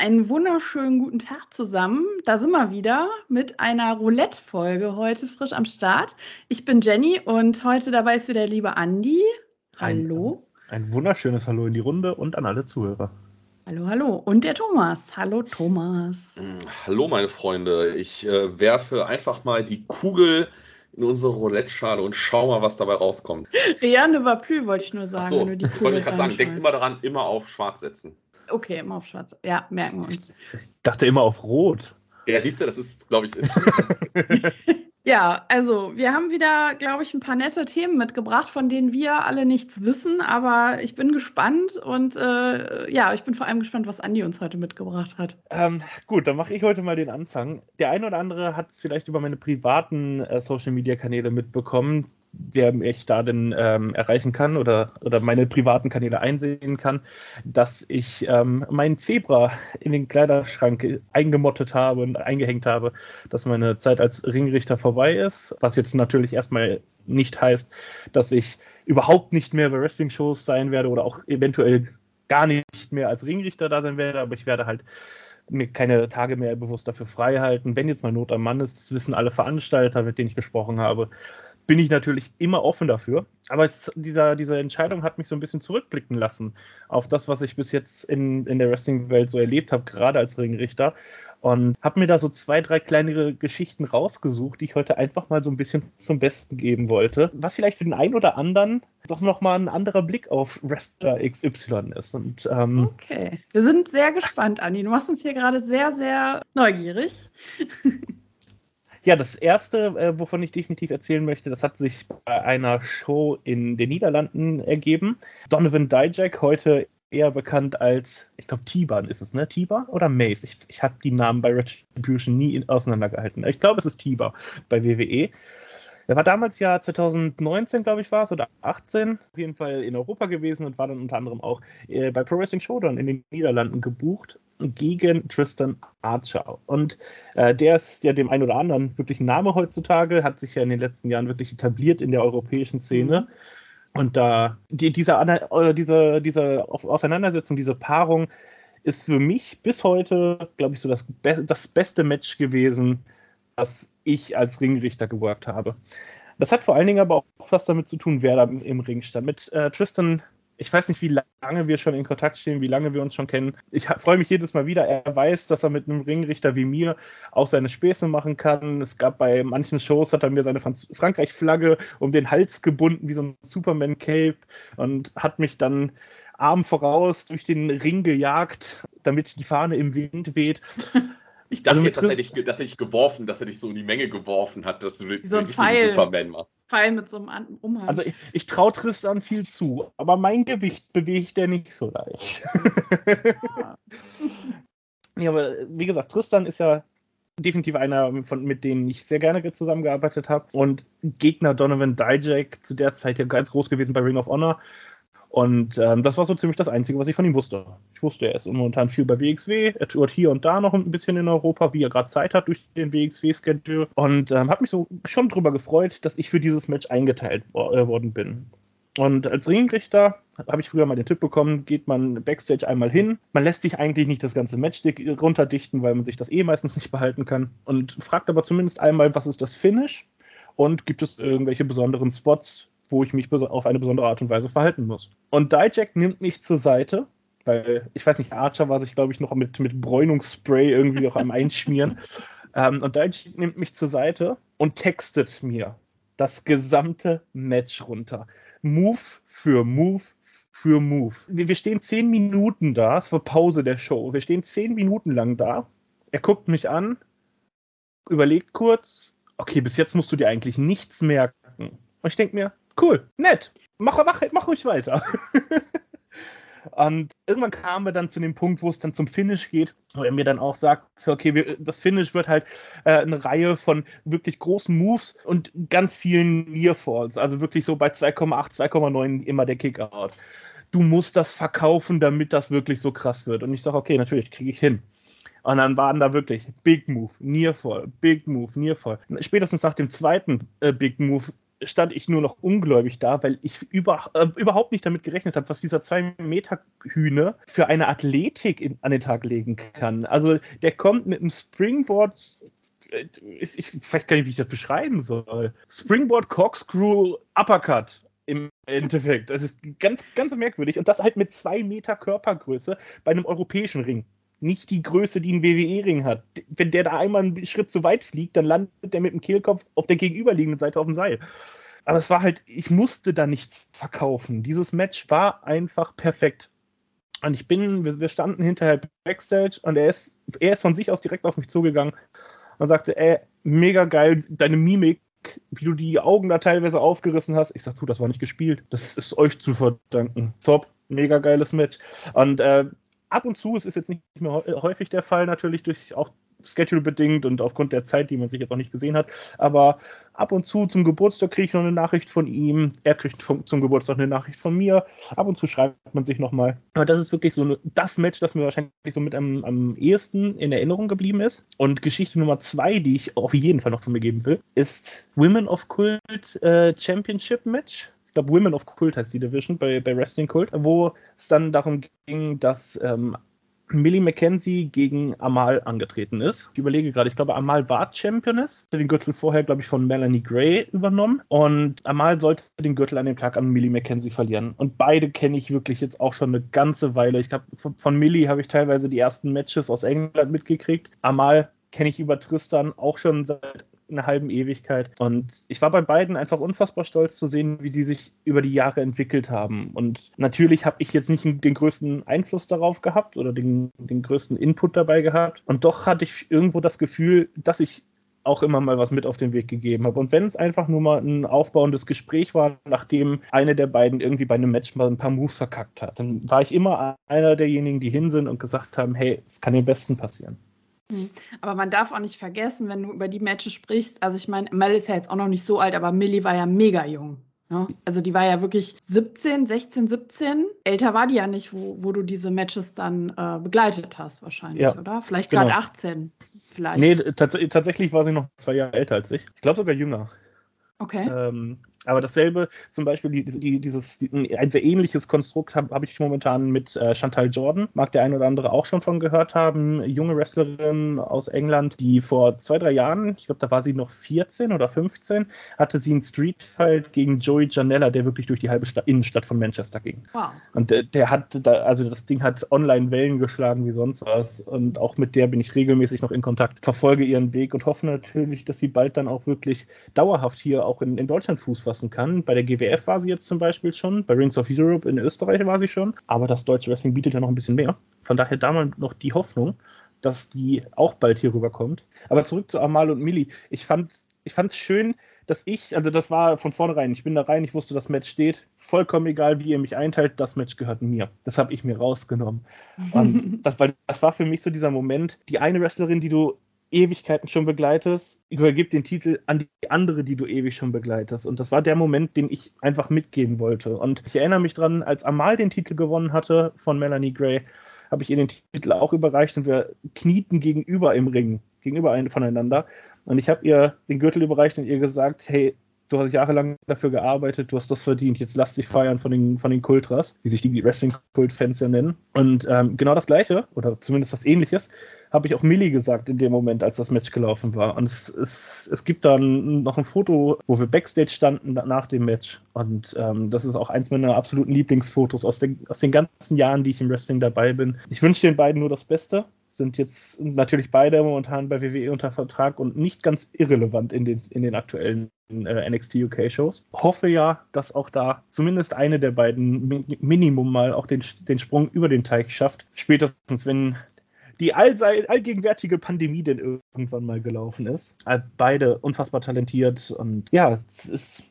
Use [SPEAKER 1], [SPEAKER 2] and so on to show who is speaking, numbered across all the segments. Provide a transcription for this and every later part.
[SPEAKER 1] einen wunderschönen guten Tag zusammen. Da sind wir wieder mit einer Roulette-Folge heute frisch am Start. Ich bin Jenny und heute dabei ist wieder der liebe Andi. Hallo.
[SPEAKER 2] Ein, ein wunderschönes Hallo in die Runde und an alle Zuhörer.
[SPEAKER 1] Hallo, hallo. Und der Thomas. Hallo, Thomas.
[SPEAKER 3] Mm, hallo, meine Freunde. Ich äh, werfe einfach mal die Kugel in unsere Roulette-Schale und schau mal, was dabei rauskommt.
[SPEAKER 1] Rian de Vapü wollte ich nur sagen.
[SPEAKER 3] Ach so, wenn du die Kugel wollte ich gerade sagen, denk immer daran, immer auf schwarz setzen.
[SPEAKER 1] Okay, immer auf schwarz. Ja, merken wir uns.
[SPEAKER 2] Ich dachte immer auf rot.
[SPEAKER 3] Ja, siehst du, das ist, glaube ich. Ist
[SPEAKER 1] Ja, also wir haben wieder, glaube ich, ein paar nette Themen mitgebracht, von denen wir alle nichts wissen, aber ich bin gespannt und äh, ja, ich bin vor allem gespannt, was Andi uns heute mitgebracht hat.
[SPEAKER 2] Ähm, gut, dann mache ich heute mal den Anfang. Der eine oder andere hat es vielleicht über meine privaten äh, Social-Media-Kanäle mitbekommen wer mich da denn ähm, erreichen kann oder, oder meine privaten Kanäle einsehen kann, dass ich ähm, meinen Zebra in den Kleiderschrank eingemottet habe und eingehängt habe, dass meine Zeit als Ringrichter vorbei ist. Was jetzt natürlich erstmal nicht heißt, dass ich überhaupt nicht mehr bei Wrestling-Shows sein werde oder auch eventuell gar nicht mehr als Ringrichter da sein werde, aber ich werde halt mir keine Tage mehr bewusst dafür frei halten, wenn jetzt mal Not am Mann ist. Das wissen alle Veranstalter, mit denen ich gesprochen habe bin ich natürlich immer offen dafür. Aber es, dieser, diese Entscheidung hat mich so ein bisschen zurückblicken lassen auf das, was ich bis jetzt in, in der Wrestling-Welt so erlebt habe, gerade als Ringrichter. Und habe mir da so zwei, drei kleinere Geschichten rausgesucht, die ich heute einfach mal so ein bisschen zum Besten geben wollte. Was vielleicht für den einen oder anderen doch nochmal ein anderer Blick auf Wrestler XY ist. Und, ähm,
[SPEAKER 1] okay, wir sind sehr gespannt, Anni. Du machst uns hier gerade sehr, sehr neugierig.
[SPEAKER 2] Ja, das erste, äh, wovon ich definitiv erzählen möchte, das hat sich bei einer Show in den Niederlanden ergeben. Donovan Dijak, heute eher bekannt als, ich glaube, Tiban ist es, ne? Tiba oder Mace? Ich, ich habe die Namen bei Retribution nie auseinandergehalten. Ich glaube, es ist Tiba bei WWE. Er war damals ja 2019, glaube ich, war es, oder 18, auf jeden Fall in Europa gewesen und war dann unter anderem auch äh, bei Pro Wrestling Showdown in den Niederlanden gebucht gegen Tristan Archer. Und äh, der ist ja dem einen oder anderen wirklich ein Name heutzutage, hat sich ja in den letzten Jahren wirklich etabliert in der europäischen Szene. Mhm. Und da die, diese, äh, diese, diese Auseinandersetzung, diese Paarung ist für mich bis heute, glaube ich, so das, be das beste Match gewesen, das ich als Ringrichter geworkt habe. Das hat vor allen Dingen aber auch was damit zu tun, wer da im Ring stand. Mit äh, Tristan ich weiß nicht, wie lange wir schon in Kontakt stehen, wie lange wir uns schon kennen. Ich freue mich jedes Mal wieder. Er weiß, dass er mit einem Ringrichter wie mir auch seine Späße machen kann. Es gab bei manchen Shows, hat er mir seine Frankreich-Flagge um den Hals gebunden, wie so ein Superman-Cape und hat mich dann Arm voraus durch den Ring gejagt, damit die Fahne im Wind weht.
[SPEAKER 3] Ich dachte also jetzt, dass er, dich, dass er dich geworfen, dass er dich so in die Menge geworfen hat, dass du
[SPEAKER 1] Wie so ein Pfeil,
[SPEAKER 3] Superman machst.
[SPEAKER 1] Pfeil mit so einem Umhang.
[SPEAKER 2] Also ich, ich traue Tristan viel zu, aber mein Gewicht bewegt er nicht so leicht. Ja. ja, aber wie gesagt, Tristan ist ja definitiv einer, von, mit denen ich sehr gerne zusammengearbeitet habe. Und Gegner Donovan Dijak, zu der Zeit ja ganz groß gewesen bei Ring of Honor. Und ähm, das war so ziemlich das Einzige, was ich von ihm wusste. Ich wusste, er ist momentan viel bei WXW, er tourt hier und da noch ein bisschen in Europa, wie er gerade Zeit hat durch den WXW-Schedule. Und ähm, habe mich so schon drüber gefreut, dass ich für dieses Match eingeteilt wo äh, worden bin. Und als Ringrichter habe ich früher mal den Tipp bekommen, geht man Backstage einmal hin. Man lässt sich eigentlich nicht das ganze Match runterdichten, weil man sich das eh meistens nicht behalten kann. Und fragt aber zumindest einmal, was ist das Finish? Und gibt es irgendwelche besonderen Spots, wo ich mich auf eine besondere Art und Weise verhalten muss. Und Dijak nimmt mich zur Seite, weil ich weiß nicht, Archer war sich, glaube ich, noch mit, mit Bräunungsspray irgendwie noch am Einschmieren. ähm, und Dijak nimmt mich zur Seite und textet mir das gesamte Match runter. Move für Move für Move. Wir, wir stehen zehn Minuten da, es war Pause der Show. Wir stehen zehn Minuten lang da. Er guckt mich an, überlegt kurz, okay, bis jetzt musst du dir eigentlich nichts merken. Und ich denke mir, cool, nett, mach, mach, mach ruhig weiter. Und irgendwann kamen wir dann zu dem Punkt, wo es dann zum Finish geht, wo er mir dann auch sagt, okay, wir, das Finish wird halt äh, eine Reihe von wirklich großen Moves und ganz vielen Nearfalls, also wirklich so bei 2,8, 2,9 immer der Kickout. Du musst das verkaufen, damit das wirklich so krass wird. Und ich sage, okay, natürlich kriege ich hin. Und dann waren da wirklich Big Move, Nearfall, Big Move, Nearfall. Spätestens nach dem zweiten äh, Big Move stand ich nur noch ungläubig da, weil ich über, äh, überhaupt nicht damit gerechnet habe, was dieser 2-Meter-Hühne für eine Athletik in, an den Tag legen kann. Also der kommt mit einem Springboard äh, ich, ich weiß gar nicht, wie ich das beschreiben soll. Springboard Corkscrew Uppercut im Endeffekt. Das ist ganz, ganz merkwürdig. Und das halt mit zwei Meter Körpergröße bei einem europäischen Ring. Nicht die Größe, die ein WWE-Ring hat. Wenn der da einmal einen Schritt zu weit fliegt, dann landet der mit dem Kehlkopf auf der gegenüberliegenden Seite auf dem Seil. Aber es war halt, ich musste da nichts verkaufen. Dieses Match war einfach perfekt. Und ich bin, wir, wir standen hinterher Backstage und er ist, er ist von sich aus direkt auf mich zugegangen und sagte, ey, mega geil, deine Mimik, wie du die Augen da teilweise aufgerissen hast. Ich sag, du, das war nicht gespielt. Das ist euch zu verdanken. Top, mega geiles Match. Und äh, ab und zu, es ist jetzt nicht mehr häufig der Fall, natürlich durch auch Schedule bedingt und aufgrund der Zeit, die man sich jetzt auch nicht gesehen hat. Aber ab und zu zum Geburtstag kriege ich noch eine Nachricht von ihm. Er kriegt vom, zum Geburtstag eine Nachricht von mir. Ab und zu schreibt man sich nochmal. Aber das ist wirklich so eine, das Match, das mir wahrscheinlich so mit am, am ehesten in Erinnerung geblieben ist. Und Geschichte Nummer zwei, die ich auf jeden Fall noch von mir geben will, ist Women of Cult äh, Championship Match ich glaube, Women of Cult heißt die Division bei, bei Wrestling Cult, wo es dann darum ging, dass ähm, Millie McKenzie gegen Amal angetreten ist. Ich überlege gerade, ich glaube, Amal war Championess. Den Gürtel vorher, glaube ich, von Melanie Gray übernommen. Und Amal sollte den Gürtel an dem Tag an Millie McKenzie verlieren. Und beide kenne ich wirklich jetzt auch schon eine ganze Weile. Ich glaube, von, von Millie habe ich teilweise die ersten Matches aus England mitgekriegt. Amal kenne ich über Tristan auch schon seit einer halben Ewigkeit. Und ich war bei beiden einfach unfassbar stolz zu sehen, wie die sich über die Jahre entwickelt haben. Und natürlich habe ich jetzt nicht den größten Einfluss darauf gehabt oder den, den größten Input dabei gehabt. Und doch hatte ich irgendwo das Gefühl, dass ich auch immer mal was mit auf den Weg gegeben habe. Und wenn es einfach nur mal ein aufbauendes Gespräch war, nachdem eine der beiden irgendwie bei einem Match mal ein paar Moves verkackt hat, dann war ich immer einer derjenigen, die hin sind und gesagt haben, hey, es kann dem Besten passieren.
[SPEAKER 1] Hm. Aber man darf auch nicht vergessen, wenn du über die Matches sprichst, also ich meine, Mel ist ja jetzt auch noch nicht so alt, aber Millie war ja mega jung. Ne? Also die war ja wirklich 17, 16, 17. Älter war die ja nicht, wo, wo du diese Matches dann äh, begleitet hast, wahrscheinlich, ja, oder? Vielleicht gerade genau. 18. Vielleicht.
[SPEAKER 2] Nee, tats tatsächlich war sie noch zwei Jahre älter als ich. Ich glaube sogar jünger.
[SPEAKER 1] Okay.
[SPEAKER 2] Ähm, aber dasselbe, zum Beispiel die, die, dieses, die, ein sehr ähnliches Konstrukt habe hab ich momentan mit äh, Chantal Jordan. Mag der ein oder andere auch schon von gehört haben. Junge Wrestlerin aus England, die vor zwei, drei Jahren, ich glaube, da war sie noch 14 oder 15, hatte sie einen Streetfight gegen Joey Janella, der wirklich durch die halbe Stadt, Innenstadt von Manchester ging. Wow. Und der, der hat, da, also das Ding hat online Wellen geschlagen wie sonst was. Und auch mit der bin ich regelmäßig noch in Kontakt, verfolge ihren Weg und hoffe natürlich, dass sie bald dann auch wirklich dauerhaft hier auch in, in Deutschland Fuß fassen kann. Bei der GWF war sie jetzt zum Beispiel schon, bei Rings of Europe in Österreich war sie schon, aber das deutsche Wrestling bietet ja noch ein bisschen mehr. Von daher damals noch die Hoffnung, dass die auch bald hier rüberkommt. Aber zurück zu Amal und Millie. Ich fand ich es schön, dass ich, also das war von vornherein, ich bin da rein, ich wusste, das Match steht. Vollkommen egal, wie ihr mich einteilt, das Match gehört mir. Das habe ich mir rausgenommen. Und das, weil, das war für mich so dieser Moment, die eine Wrestlerin, die du Ewigkeiten schon begleitest, übergib den Titel an die andere, die du ewig schon begleitest. Und das war der Moment, den ich einfach mitgeben wollte. Und ich erinnere mich dran, als Amal den Titel gewonnen hatte von Melanie Gray, habe ich ihr den Titel auch überreicht und wir knieten gegenüber im Ring, gegenüber voneinander. Und ich habe ihr den Gürtel überreicht und ihr gesagt, hey, du hast jahrelang dafür gearbeitet, du hast das verdient, jetzt lass dich feiern von den, von den Kultras, wie sich die Wrestling-Kult-Fans ja nennen. Und ähm, genau das Gleiche, oder zumindest was ähnliches, habe ich auch Millie gesagt in dem Moment, als das Match gelaufen war. Und es, es, es gibt dann noch ein Foto, wo wir Backstage standen nach dem Match. Und ähm, das ist auch eins meiner absoluten Lieblingsfotos aus den, aus den ganzen Jahren, die ich im Wrestling dabei bin. Ich wünsche den beiden nur das Beste. Sind jetzt natürlich beide momentan bei WWE unter Vertrag und nicht ganz irrelevant in den, in den aktuellen äh, NXT UK Shows. Hoffe ja, dass auch da zumindest eine der beiden Minimum mal auch den, den Sprung über den Teich schafft. Spätestens, wenn die allgegenwärtige Pandemie denn irgendwann mal gelaufen ist. Äh, beide unfassbar talentiert und ja, es ist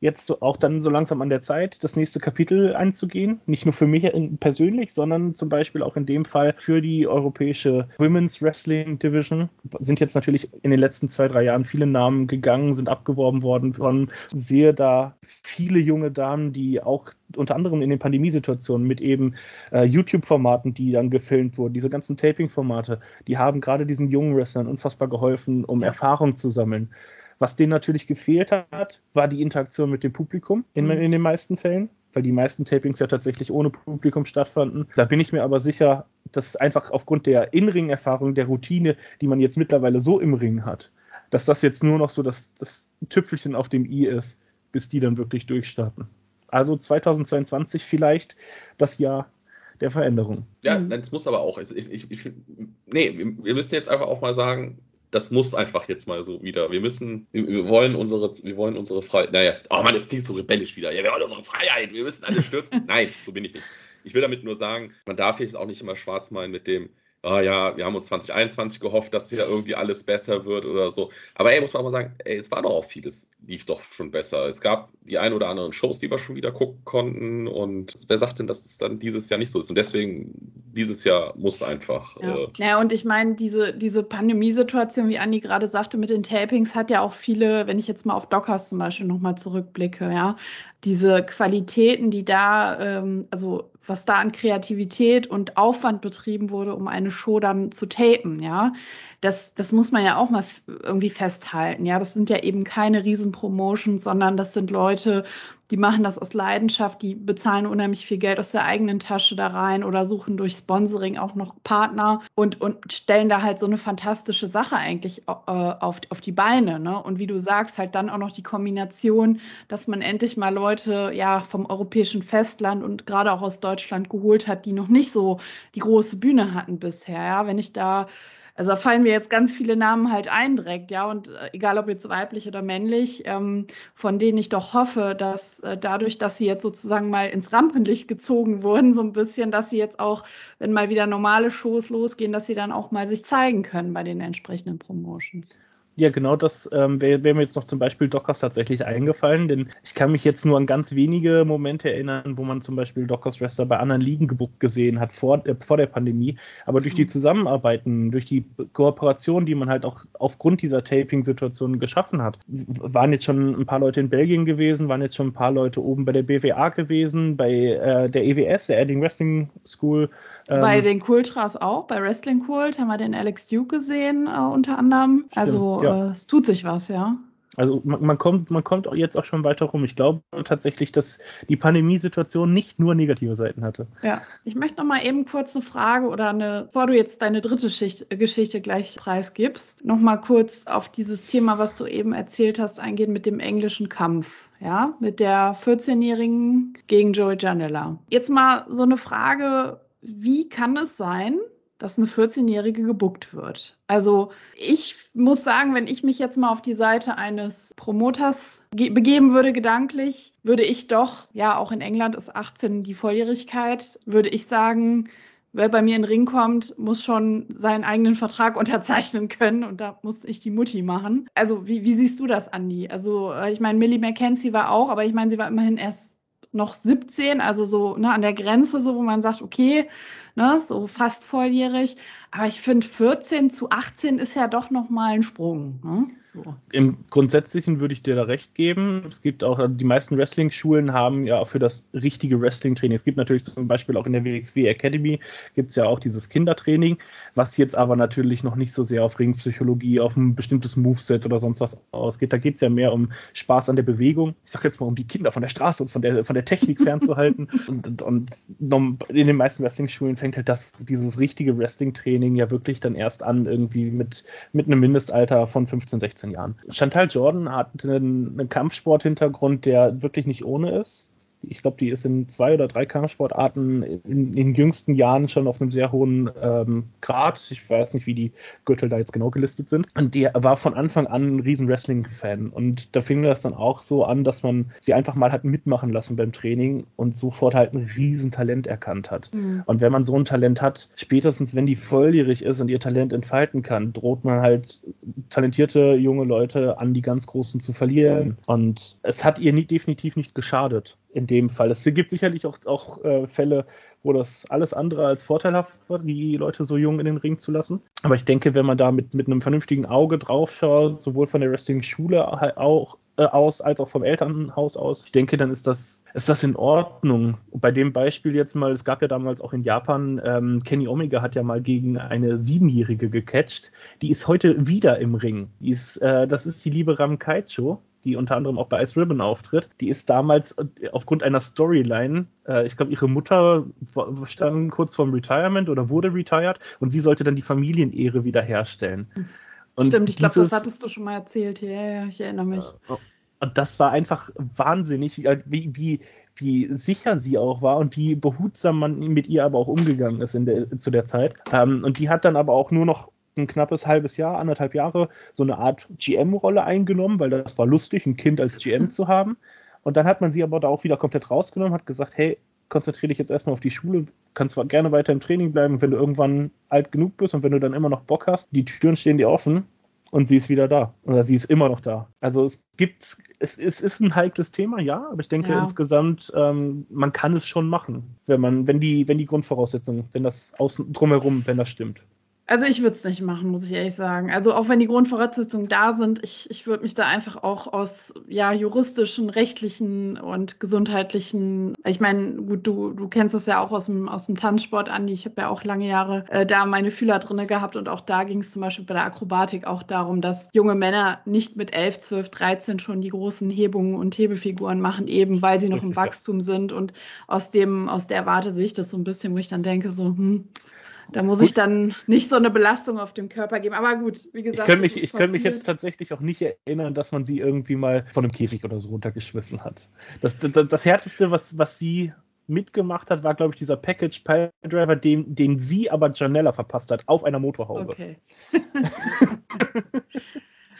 [SPEAKER 2] jetzt so auch dann so langsam an der Zeit, das nächste Kapitel einzugehen. Nicht nur für mich persönlich, sondern zum Beispiel auch in dem Fall für die europäische Women's Wrestling Division. Sind jetzt natürlich in den letzten zwei, drei Jahren viele Namen gegangen, sind abgeworben worden von, sehe da viele junge Damen, die auch unter anderem in den Pandemiesituationen mit eben äh, YouTube-Formaten, die dann gefilmt wurden, diese ganzen Taping-Formate, die haben gerade diesen jungen Wrestlern unfassbar geholfen, um Erfahrung zu sammeln Was denen natürlich gefehlt hat, war die Interaktion mit dem Publikum in, mhm. in den meisten Fällen weil die meisten Tapings ja tatsächlich ohne Publikum stattfanden. Da bin ich mir aber sicher, dass einfach aufgrund der In-Ring-Erfahrung, der Routine, die man jetzt mittlerweile so im Ring hat, dass das jetzt nur noch so das, das Tüpfelchen auf dem i ist, bis die dann wirklich durchstarten. Also 2022 vielleicht das Jahr der Veränderung.
[SPEAKER 3] Ja, mhm. das muss aber auch. Ich, ich, ich, nee, wir müssen jetzt einfach auch mal sagen, das muss einfach jetzt mal so wieder. Wir müssen, wir wollen unsere, wir wollen unsere Freiheit. Naja, oh Mann, es klingt so rebellisch wieder. Ja, wir wollen unsere Freiheit, wir müssen alles stürzen. Nein, so bin ich nicht. Ich will damit nur sagen, man darf jetzt auch nicht immer schwarz malen mit dem, ah ja, wir haben uns 2021 gehofft, dass ja irgendwie alles besser wird oder so. Aber ey, muss man auch mal sagen, ey, es war doch auch vieles, lief doch schon besser. Es gab die ein oder anderen Shows, die wir schon wieder gucken konnten. Und wer sagt denn, dass es dann dieses Jahr nicht so ist? Und deswegen, dieses Jahr muss einfach.
[SPEAKER 1] Ja, äh, ja und ich meine, diese, diese Pandemiesituation, wie Andi gerade sagte, mit den Tapings hat ja auch viele, wenn ich jetzt mal auf Dockers zum Beispiel nochmal zurückblicke, ja, diese Qualitäten, die da, ähm, also was da an Kreativität und Aufwand betrieben wurde, um eine Show dann zu tapen, ja. Das, das muss man ja auch mal irgendwie festhalten, ja. Das sind ja eben keine Riesenpromotions, sondern das sind Leute, die machen das aus Leidenschaft, die bezahlen unheimlich viel Geld aus der eigenen Tasche da rein oder suchen durch Sponsoring auch noch Partner und, und stellen da halt so eine fantastische Sache eigentlich äh, auf, auf die Beine. Ne? Und wie du sagst, halt dann auch noch die Kombination, dass man endlich mal Leute ja vom europäischen Festland und gerade auch aus Deutschland geholt hat, die noch nicht so die große Bühne hatten bisher. Ja? Wenn ich da also fallen mir jetzt ganz viele Namen halt ein direkt, ja, und äh, egal ob jetzt weiblich oder männlich, ähm, von denen ich doch hoffe, dass äh, dadurch, dass sie jetzt sozusagen mal ins Rampenlicht gezogen wurden, so ein bisschen, dass sie jetzt auch, wenn mal wieder normale Shows losgehen, dass sie dann auch mal sich zeigen können bei den entsprechenden Promotions.
[SPEAKER 2] Ja, genau das ähm, wäre wär mir jetzt noch zum Beispiel Dockers tatsächlich eingefallen, denn ich kann mich jetzt nur an ganz wenige Momente erinnern, wo man zum Beispiel Dockers Wrestler bei anderen Ligen gebuckt gesehen hat vor, äh, vor der Pandemie. Aber durch die mhm. Zusammenarbeiten, durch die Kooperation, die man halt auch aufgrund dieser Taping-Situation geschaffen hat, waren jetzt schon ein paar Leute in Belgien gewesen, waren jetzt schon ein paar Leute oben bei der BWA gewesen, bei äh, der EWS, der Edding Wrestling School
[SPEAKER 1] bei ähm, den Kultras auch, bei Wrestling Kult haben wir den Alex Duke gesehen, äh, unter anderem. Stimmt, also ja. äh, es tut sich was, ja.
[SPEAKER 2] Also man, man, kommt, man kommt jetzt auch schon weiter rum. Ich glaube tatsächlich, dass die Pandemiesituation nicht nur negative Seiten hatte.
[SPEAKER 1] Ja, ich möchte noch mal eben kurz eine Frage oder eine, bevor du jetzt deine dritte Schicht, Geschichte gleich preisgibst, noch mal kurz auf dieses Thema, was du eben erzählt hast, eingehen mit dem englischen Kampf. Ja, mit der 14-Jährigen gegen Joey Janella. Jetzt mal so eine Frage, wie kann es sein, dass eine 14-Jährige gebuckt wird? Also ich muss sagen, wenn ich mich jetzt mal auf die Seite eines Promoters begeben würde, gedanklich, würde ich doch, ja, auch in England ist 18 die Volljährigkeit, würde ich sagen, wer bei mir in den Ring kommt, muss schon seinen eigenen Vertrag unterzeichnen können und da muss ich die Mutti machen. Also wie, wie siehst du das, Andi? Also äh, ich meine, Millie McKenzie war auch, aber ich meine, sie war immerhin erst noch 17, also so ne, an der Grenze, so wo man sagt, okay, ne, so fast volljährig. Aber ich finde, 14 zu 18 ist ja doch nochmal ein Sprung. Ne?
[SPEAKER 2] So. Im Grundsätzlichen würde ich dir da recht geben. Es gibt auch, die meisten Wrestling-Schulen haben ja für das richtige Wrestling-Training. Es gibt natürlich zum Beispiel auch in der WXW Academy gibt es ja auch dieses Kindertraining, was jetzt aber natürlich noch nicht so sehr auf Ringpsychologie, auf ein bestimmtes Moveset oder sonst was ausgeht. Da geht es ja mehr um Spaß an der Bewegung. Ich sage jetzt mal, um die Kinder von der Straße und von der, von der Technik fernzuhalten. und, und, und in den meisten Wrestling-Schulen fängt halt das, dieses richtige Wrestling-Training ja wirklich dann erst an, irgendwie mit, mit einem Mindestalter von 15, 16 Jahren. Chantal Jordan hat einen, einen Kampfsport-Hintergrund, der wirklich nicht ohne ist. Ich glaube, die ist in zwei oder drei Kampfsportarten in, den jüngsten Jahren schon auf einem sehr hohen ähm, Grad. Ich weiß nicht, wie die Gürtel da jetzt genau gelistet sind. Und die war von Anfang an ein riesen Wrestling-Fan. Und da fing das dann auch so an, dass man sie einfach mal hat mitmachen lassen beim Training und sofort halt ein riesen Talent erkannt hat. Mhm. Und wenn man so ein Talent hat, spätestens wenn die volljährig ist und ihr Talent entfalten kann, droht man halt talentierte junge Leute an die ganz Großen zu verlieren. Und es hat ihr nie, definitiv nicht geschadet in dem Fall. Es gibt sicherlich auch, auch äh, Fälle, wo das alles andere als vorteilhaft war, die Leute so jung in den Ring zu lassen. Aber ich denke, wenn man da mit, mit einem vernünftigen Auge drauf schaut, sowohl von der Wrestling-Schule auch äh, aus als auch vom Elternhaus aus. Ich denke, dann ist das, ist das in Ordnung. Bei dem Beispiel jetzt mal, es gab ja damals auch in Japan, ähm, Kenny Omega hat ja mal gegen eine Siebenjährige gecatcht. Die ist heute wieder im Ring. Die ist, äh, das ist die liebe Ram Kaicho die unter anderem auch bei Ice Ribbon auftritt, die ist damals äh, aufgrund einer Storyline, äh, ich glaube, ihre Mutter stand kurz vorm Retirement oder wurde retired und sie sollte dann die Familienehre wiederherstellen.
[SPEAKER 1] Und Stimmt, ich glaube, das hattest du schon mal erzählt. Ja, ja, ich erinnere mich.
[SPEAKER 2] Und das war einfach wahnsinnig, wie, wie, wie sicher sie auch war und wie behutsam man mit ihr aber auch umgegangen ist in der, zu der Zeit. Ähm, und die hat dann aber auch nur noch ein knappes halbes Jahr, anderthalb Jahre so eine Art GM-Rolle eingenommen, weil das war lustig, ein Kind als GM zu haben. Und dann hat man sie aber da auch wieder komplett rausgenommen, hat gesagt, hey, konzentriere dich jetzt erstmal auf die Schule, kannst zwar gerne weiter im Training bleiben, wenn du irgendwann alt genug bist und wenn du dann immer noch Bock hast, die Türen stehen dir offen und sie ist wieder da. Oder sie ist immer noch da. Also es gibt, es, es ist ein heikles Thema, ja, aber ich denke ja. insgesamt, ähm, man kann es schon machen, wenn man, wenn die, wenn die Grundvoraussetzungen, wenn das außen drumherum, wenn das stimmt.
[SPEAKER 1] Also ich würde es nicht machen, muss ich ehrlich sagen. Also auch wenn die Grundvoraussetzungen da sind, ich, ich würde mich da einfach auch aus ja, juristischen, rechtlichen und gesundheitlichen, ich meine, gut, du, du kennst das ja auch aus dem, aus dem Tanzsport, Andi. Ich habe ja auch lange Jahre äh, da meine Fühler drin gehabt und auch da ging es zum Beispiel bei der Akrobatik auch darum, dass junge Männer nicht mit 11, 12, 13 schon die großen Hebungen und Hebefiguren machen, eben weil sie noch im Wachstum sind und aus dem, aus der Warte sehe ich das so ein bisschen, wo ich dann denke, so, hm, da muss gut. ich dann nicht so eine Belastung auf dem Körper geben. Aber gut, wie gesagt.
[SPEAKER 2] Ich könnte mich, könnt mich jetzt tatsächlich auch nicht erinnern, dass man sie irgendwie mal von einem Käfig oder so runtergeschmissen hat. Das, das, das Härteste, was, was sie mitgemacht hat, war, glaube ich, dieser Package Pile Driver, den, den sie aber Janella verpasst hat, auf einer Motorhaube.
[SPEAKER 1] Okay.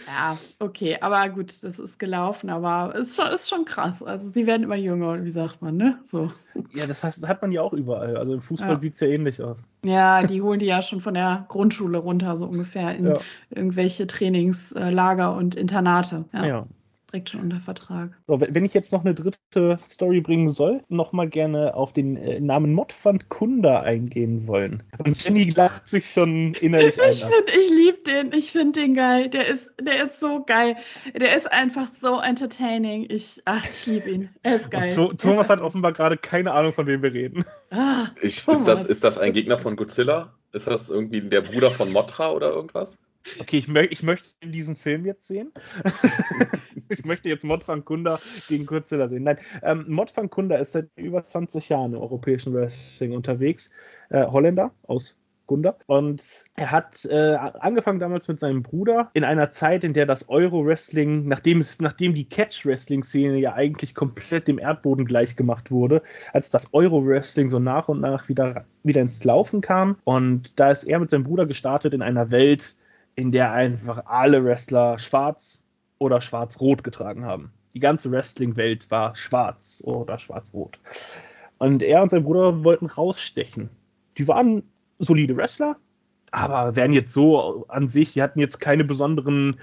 [SPEAKER 1] Ja, okay, aber gut, das ist gelaufen, aber es ist schon, ist schon krass. Also sie werden immer jünger, wie sagt man, ne? So.
[SPEAKER 2] Ja, das, heißt, das hat man ja auch überall. Also im Fußball ja. sieht es ja ähnlich aus.
[SPEAKER 1] Ja, die holen die ja schon von der Grundschule runter, so ungefähr, in ja. irgendwelche Trainingslager und Internate. Ja. ja direkt schon unter Vertrag.
[SPEAKER 2] So, wenn ich jetzt noch eine dritte Story bringen soll, nochmal gerne auf den äh, Namen Modfund Kunda eingehen wollen. Und Jenny lacht sich schon innerlich
[SPEAKER 1] ein. Ich, ich liebe den, ich finde den geil. Der ist, der ist so geil. Der ist einfach so entertaining. Ich, ach, ich liebe ihn. Er ist geil.
[SPEAKER 2] To Thomas hat offenbar gerade keine Ahnung, von wem wir reden.
[SPEAKER 3] Ah, ich, ist, das, ist das ein Gegner von Godzilla? Ist das irgendwie der Bruder von Mothra oder irgendwas?
[SPEAKER 2] Okay, ich, mö ich möchte diesen Film jetzt sehen. ich möchte jetzt Modfang Kunda gegen Godzilla sehen. Nein, ähm, Modfang Kunda ist seit über 20 Jahren im europäischen Wrestling unterwegs. Äh, Holländer aus Gunda. Und er hat äh, angefangen damals mit seinem Bruder in einer Zeit, in der das Euro-Wrestling, nachdem, nachdem die Catch-Wrestling-Szene ja eigentlich komplett dem Erdboden gleichgemacht wurde, als das Euro-Wrestling so nach und nach wieder, wieder ins Laufen kam. Und da ist er mit seinem Bruder gestartet in einer Welt, in der einfach alle Wrestler schwarz oder schwarz-rot getragen haben. Die ganze Wrestling-Welt war schwarz oder schwarz-rot. Und er und sein Bruder wollten rausstechen. Die waren solide Wrestler, aber wären jetzt so an sich, die hatten jetzt keine besonderen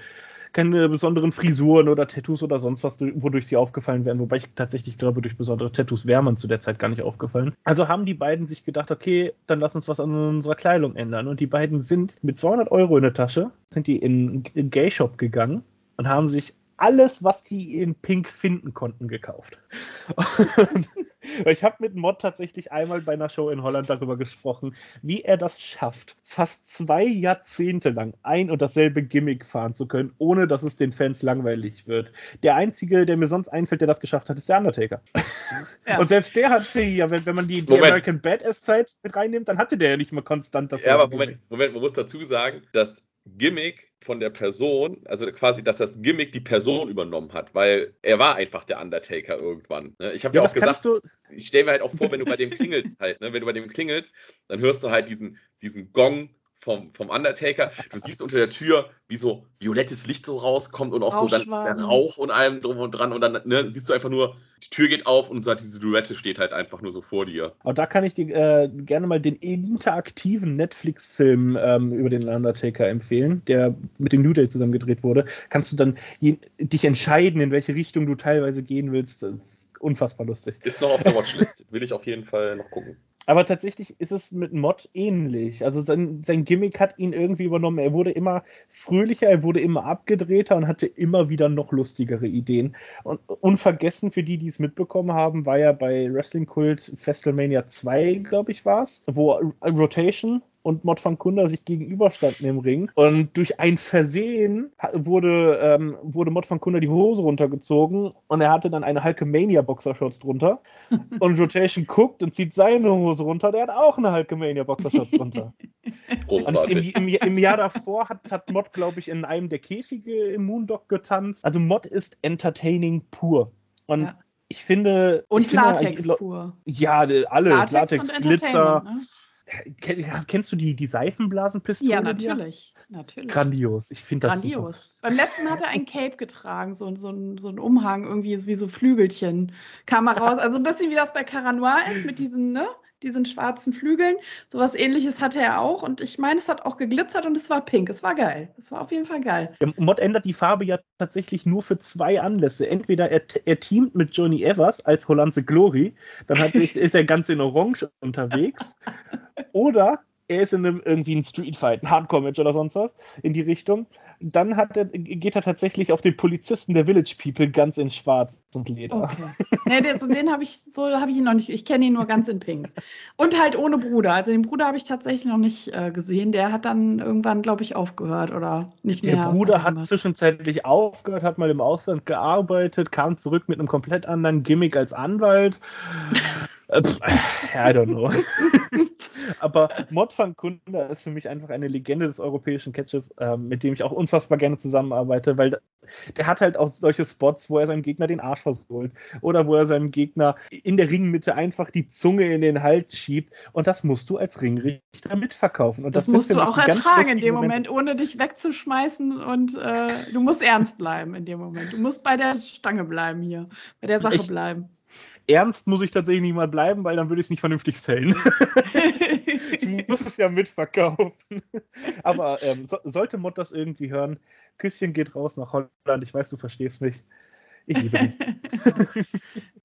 [SPEAKER 2] keine besonderen Frisuren oder Tattoos oder sonst was, wodurch sie aufgefallen wären. Wobei ich tatsächlich glaube, durch besondere Tattoos wäre man zu der Zeit gar nicht aufgefallen. Also haben die beiden sich gedacht, okay, dann lass uns was an unserer Kleidung ändern. Und die beiden sind mit 200 Euro in der Tasche, sind die in einen Gay Shop gegangen und haben sich alles, was die in Pink finden konnten, gekauft. ich habe mit Mod tatsächlich einmal bei einer Show in Holland darüber gesprochen, wie er das schafft, fast zwei Jahrzehnte lang ein und dasselbe Gimmick fahren zu können, ohne dass es den Fans langweilig wird. Der einzige, der mir sonst einfällt, der das geschafft hat, ist der Undertaker. Ja. Und selbst der hatte ja, wenn, wenn man die, die American Badass-Zeit mit reinnimmt, dann hatte der ja nicht mal konstant das.
[SPEAKER 3] Ja, aber Moment, Moment, man muss dazu sagen, dass Gimmick von der Person, also quasi, dass das Gimmick die Person übernommen hat, weil er war einfach der Undertaker irgendwann. Ne? Ich habe ja, ja auch gesagt, ich stelle mir halt auch vor, wenn du bei dem klingelst halt, ne? wenn du bei dem klingelst, dann hörst du halt diesen, diesen Gong vom, vom Undertaker. Du siehst unter der Tür, wie so violettes Licht so rauskommt und auch so dann der Rauch und allem drum und dran und dann ne, siehst du einfach nur, die Tür geht auf und so hat diese Silhouette steht halt einfach nur so vor dir.
[SPEAKER 2] Aber da kann ich dir äh, gerne mal den interaktiven Netflix-Film ähm, über den Undertaker empfehlen, der mit dem New Day zusammen gedreht wurde. Kannst du dann je, dich entscheiden, in welche Richtung du teilweise gehen willst. unfassbar lustig.
[SPEAKER 3] Ist noch auf der Watchlist. Will ich auf jeden Fall noch gucken.
[SPEAKER 2] Aber tatsächlich ist es mit Mod ähnlich. Also sein, sein Gimmick hat ihn irgendwie übernommen. Er wurde immer fröhlicher, er wurde immer abgedrehter und hatte immer wieder noch lustigere Ideen. Und unvergessen für die, die es mitbekommen haben, war ja bei Wrestling Kult Festelmania 2, glaube ich, war es, wo Rotation und Mod van Kunda sich gegenüberstanden im Ring. Und durch ein Versehen wurde, ähm, wurde Mod van Kunda die Hose runtergezogen und er hatte dann eine Hulkamania Boxershorts drunter. und Rotation guckt und zieht seine Hose runter, der hat auch eine Hulkamania Boxershorts drunter. und im, im, im, Jahr davor hat, hat Mod, glaube ich, in einem der Käfige im Moondog getanzt. Also Mod ist entertaining pur. Und ja. ich finde.
[SPEAKER 1] Und
[SPEAKER 2] ich
[SPEAKER 1] Latex finde, pur.
[SPEAKER 2] Ja, alles. Latex, Latex Glitzer. Ne? Kennst du die, die Seifenblasenpistole?
[SPEAKER 1] Ja, natürlich. natürlich.
[SPEAKER 2] Grandios. Ich finde das
[SPEAKER 1] Grandios. Super. Beim letzten hat er ein Cape getragen, so, so, so ein Umhang, irgendwie wie so Flügelchen. Kam er raus. Also ein bisschen wie das bei Caranoir ist, mit diesen, ne? diesen schwarzen Flügeln. So was ähnliches hatte er auch. Und ich meine, es hat auch geglitzert und es war pink. Es war geil. Es war auf jeden Fall geil.
[SPEAKER 2] Der Mod ändert die Farbe ja tatsächlich nur für zwei Anlässe. Entweder er, er teamt mit Johnny Evers als Hollandse Glory, dann hat, ist, ist er ganz in Orange unterwegs. Oder er ist in einem irgendwie ein Streetfight, ein Hardcore-Match oder sonst was in die Richtung. Dann hat er, geht er tatsächlich auf den Polizisten der Village People ganz in Schwarz und Leder.
[SPEAKER 1] Okay. nee, den, den habe ich so habe ich ihn noch nicht. Ich kenne ihn nur ganz in Pink. Und halt ohne Bruder. Also den Bruder habe ich tatsächlich noch nicht äh, gesehen. Der hat dann irgendwann, glaube ich, aufgehört oder nicht
[SPEAKER 2] der
[SPEAKER 1] mehr.
[SPEAKER 2] Der Bruder hat zwischenzeitlich aufgehört, hat mal im Ausland gearbeitet, kam zurück mit einem komplett anderen Gimmick als Anwalt. Äh, I don't know. Aber Mod van Kunda ist für mich einfach eine Legende des europäischen Catches, äh, mit dem ich auch unfassbar gerne zusammenarbeite, weil der hat halt auch solche Spots, wo er seinem Gegner den Arsch versohlt oder wo er seinem Gegner in der Ringmitte einfach die Zunge in den Hals schiebt und das musst du als Ringrichter mitverkaufen. Und
[SPEAKER 1] das,
[SPEAKER 2] das
[SPEAKER 1] musst du auch ertragen in dem Moment, ohne dich wegzuschmeißen und äh, du musst ernst bleiben in dem Moment. Du musst bei der Stange bleiben hier, bei der Sache ich, bleiben
[SPEAKER 2] ernst muss ich tatsächlich nicht mal bleiben, weil dann würde ich es nicht vernünftig zählen. ich muss es ja mitverkaufen. Aber ähm, so, sollte Mod das irgendwie hören, Küsschen geht raus nach Holland. Ich weiß, du verstehst mich. Ich liebe dich.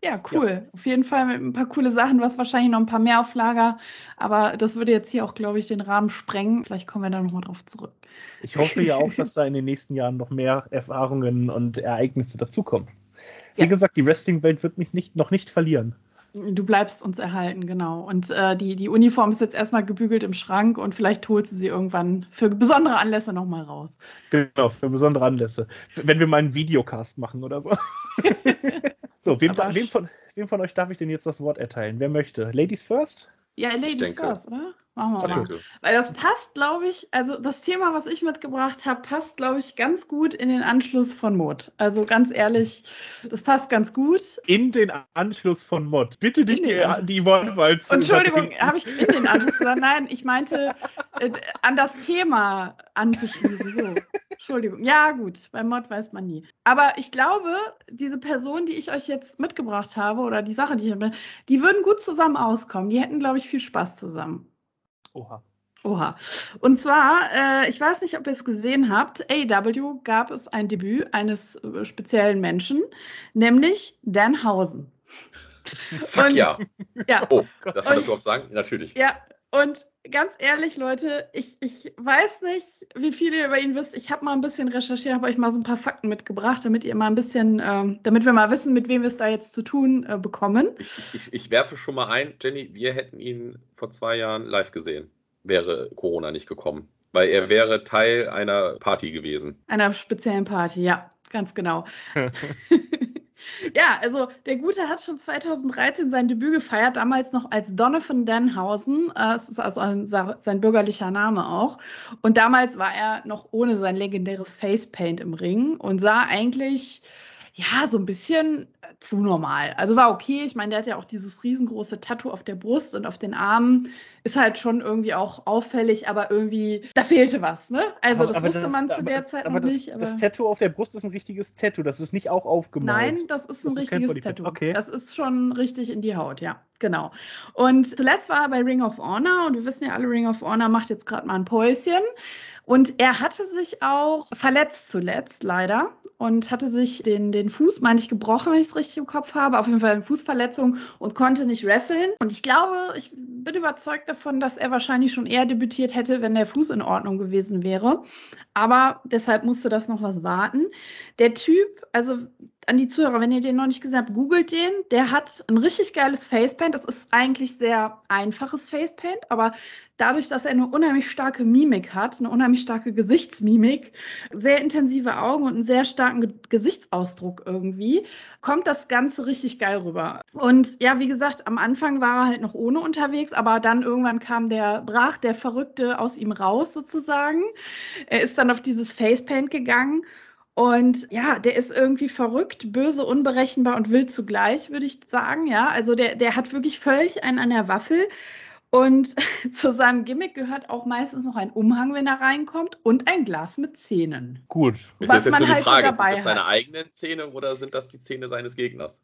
[SPEAKER 1] ja, cool. Ja. Auf jeden Fall mit ein paar coole Sachen. Du hast wahrscheinlich noch ein paar mehr auf Lager. Aber das würde jetzt hier auch, glaube ich, den Rahmen sprengen. Vielleicht kommen wir da nochmal drauf zurück.
[SPEAKER 2] Ich hoffe ja auch, dass da in den nächsten Jahren noch mehr Erfahrungen und Ereignisse dazukommen. Wie ja. gesagt, die Wrestling-Welt wird mich nicht, noch nicht verlieren.
[SPEAKER 1] Du bleibst uns erhalten, genau. Und äh, die, die Uniform ist jetzt erstmal gebügelt im Schrank und vielleicht holst du sie irgendwann für besondere Anlässe nochmal raus.
[SPEAKER 2] Genau, für besondere Anlässe. Wenn wir mal einen Videocast machen oder so. so, wem, wem, von, wem von euch darf ich denn jetzt das Wort erteilen? Wer möchte? Ladies first?
[SPEAKER 1] Ja, Ladies first, oder? Machen wir mal. Weil das passt, glaube ich, also das Thema, was ich mitgebracht habe, passt, glaube ich, ganz gut in den Anschluss von Mod. Also ganz ehrlich, das passt ganz gut.
[SPEAKER 2] In den Anschluss von Mod. Bitte nicht die, die Wortwahl
[SPEAKER 1] zu Entschuldigung, habe ich in den Anschluss gesagt? Nein, ich meinte äh, an das Thema anzuschließen. So. Entschuldigung. Ja, gut, beim Mod weiß man nie. Aber ich glaube, diese Person, die ich euch jetzt mitgebracht habe, oder die Sache, die ich habe, die würden gut zusammen auskommen. Die hätten, glaube ich, viel Spaß zusammen.
[SPEAKER 2] Oha.
[SPEAKER 1] Oha. Und zwar, äh, ich weiß nicht, ob ihr es gesehen habt, AW gab es ein Debüt eines äh, speziellen Menschen, nämlich Dan Hausen.
[SPEAKER 3] Fuck und, ja. ja. Oh, das solltest du auch sagen? Natürlich.
[SPEAKER 1] Ja, und ganz ehrlich, Leute, ich, ich weiß nicht, wie viel ihr über ihn wisst. Ich habe mal ein bisschen recherchiert, habe euch mal so ein paar Fakten mitgebracht, damit ihr mal ein bisschen, ähm, damit wir mal wissen, mit wem wir es da jetzt zu tun äh, bekommen.
[SPEAKER 3] Ich, ich, ich, werfe schon mal ein, Jenny, wir hätten ihn vor zwei Jahren live gesehen, wäre Corona nicht gekommen. Weil er wäre Teil einer Party gewesen.
[SPEAKER 1] Einer speziellen Party, ja, ganz genau. Ja, also der Gute hat schon 2013 sein Debüt gefeiert, damals noch als Donovan Denhausen. Das äh, ist also ein, sein bürgerlicher Name auch. Und damals war er noch ohne sein legendäres Facepaint im Ring und sah eigentlich ja, so ein bisschen zu normal. Also war okay. Ich meine, der hat ja auch dieses riesengroße Tattoo auf der Brust und auf den Armen. Ist halt schon irgendwie auch auffällig, aber irgendwie, da fehlte was, ne? Also, das aber wusste das, man zu der Zeit noch
[SPEAKER 2] das,
[SPEAKER 1] nicht.
[SPEAKER 2] Aber das Tattoo auf der Brust ist ein richtiges Tattoo. Das ist nicht auch aufgemalt.
[SPEAKER 1] Nein, das ist ein das richtiges ist Tattoo. Okay. Das ist schon richtig in die Haut, ja. Genau. Und zuletzt war er bei Ring of Honor und wir wissen ja alle, Ring of Honor macht jetzt gerade mal ein Päuschen. Und er hatte sich auch verletzt zuletzt, leider. Und hatte sich den, den Fuß, meine ich, gebrochen, wenn ich es richtig im Kopf habe. Auf jeden Fall eine Fußverletzung und konnte nicht wresteln. Und ich glaube, ich bin überzeugt davon, dass er wahrscheinlich schon eher debütiert hätte, wenn der Fuß in Ordnung gewesen wäre. Aber deshalb musste das noch was warten. Der Typ, also an die Zuhörer, wenn ihr den noch nicht gesehen habt, googelt den. Der hat ein richtig geiles Facepaint. Das ist eigentlich sehr einfaches Facepaint, aber dadurch, dass er eine unheimlich starke Mimik hat, eine unheimlich starke Gesichtsmimik, sehr intensive Augen und einen sehr starken Ge Gesichtsausdruck irgendwie, kommt das Ganze richtig geil rüber. Und ja, wie gesagt, am Anfang war er halt noch ohne unterwegs, aber dann irgendwann kam der, brach der Verrückte aus ihm raus sozusagen. Er ist dann auf dieses Facepaint gegangen und ja, der ist irgendwie verrückt, böse, unberechenbar und wild zugleich, würde ich sagen. Ja, also der, der hat wirklich völlig einen an der Waffel. Und zu seinem Gimmick gehört auch meistens noch ein Umhang, wenn er reinkommt, und ein Glas mit Zähnen.
[SPEAKER 3] Gut. Ist das jetzt nur die halt Frage, sind das seine eigenen Zähne oder sind das die Zähne seines Gegners?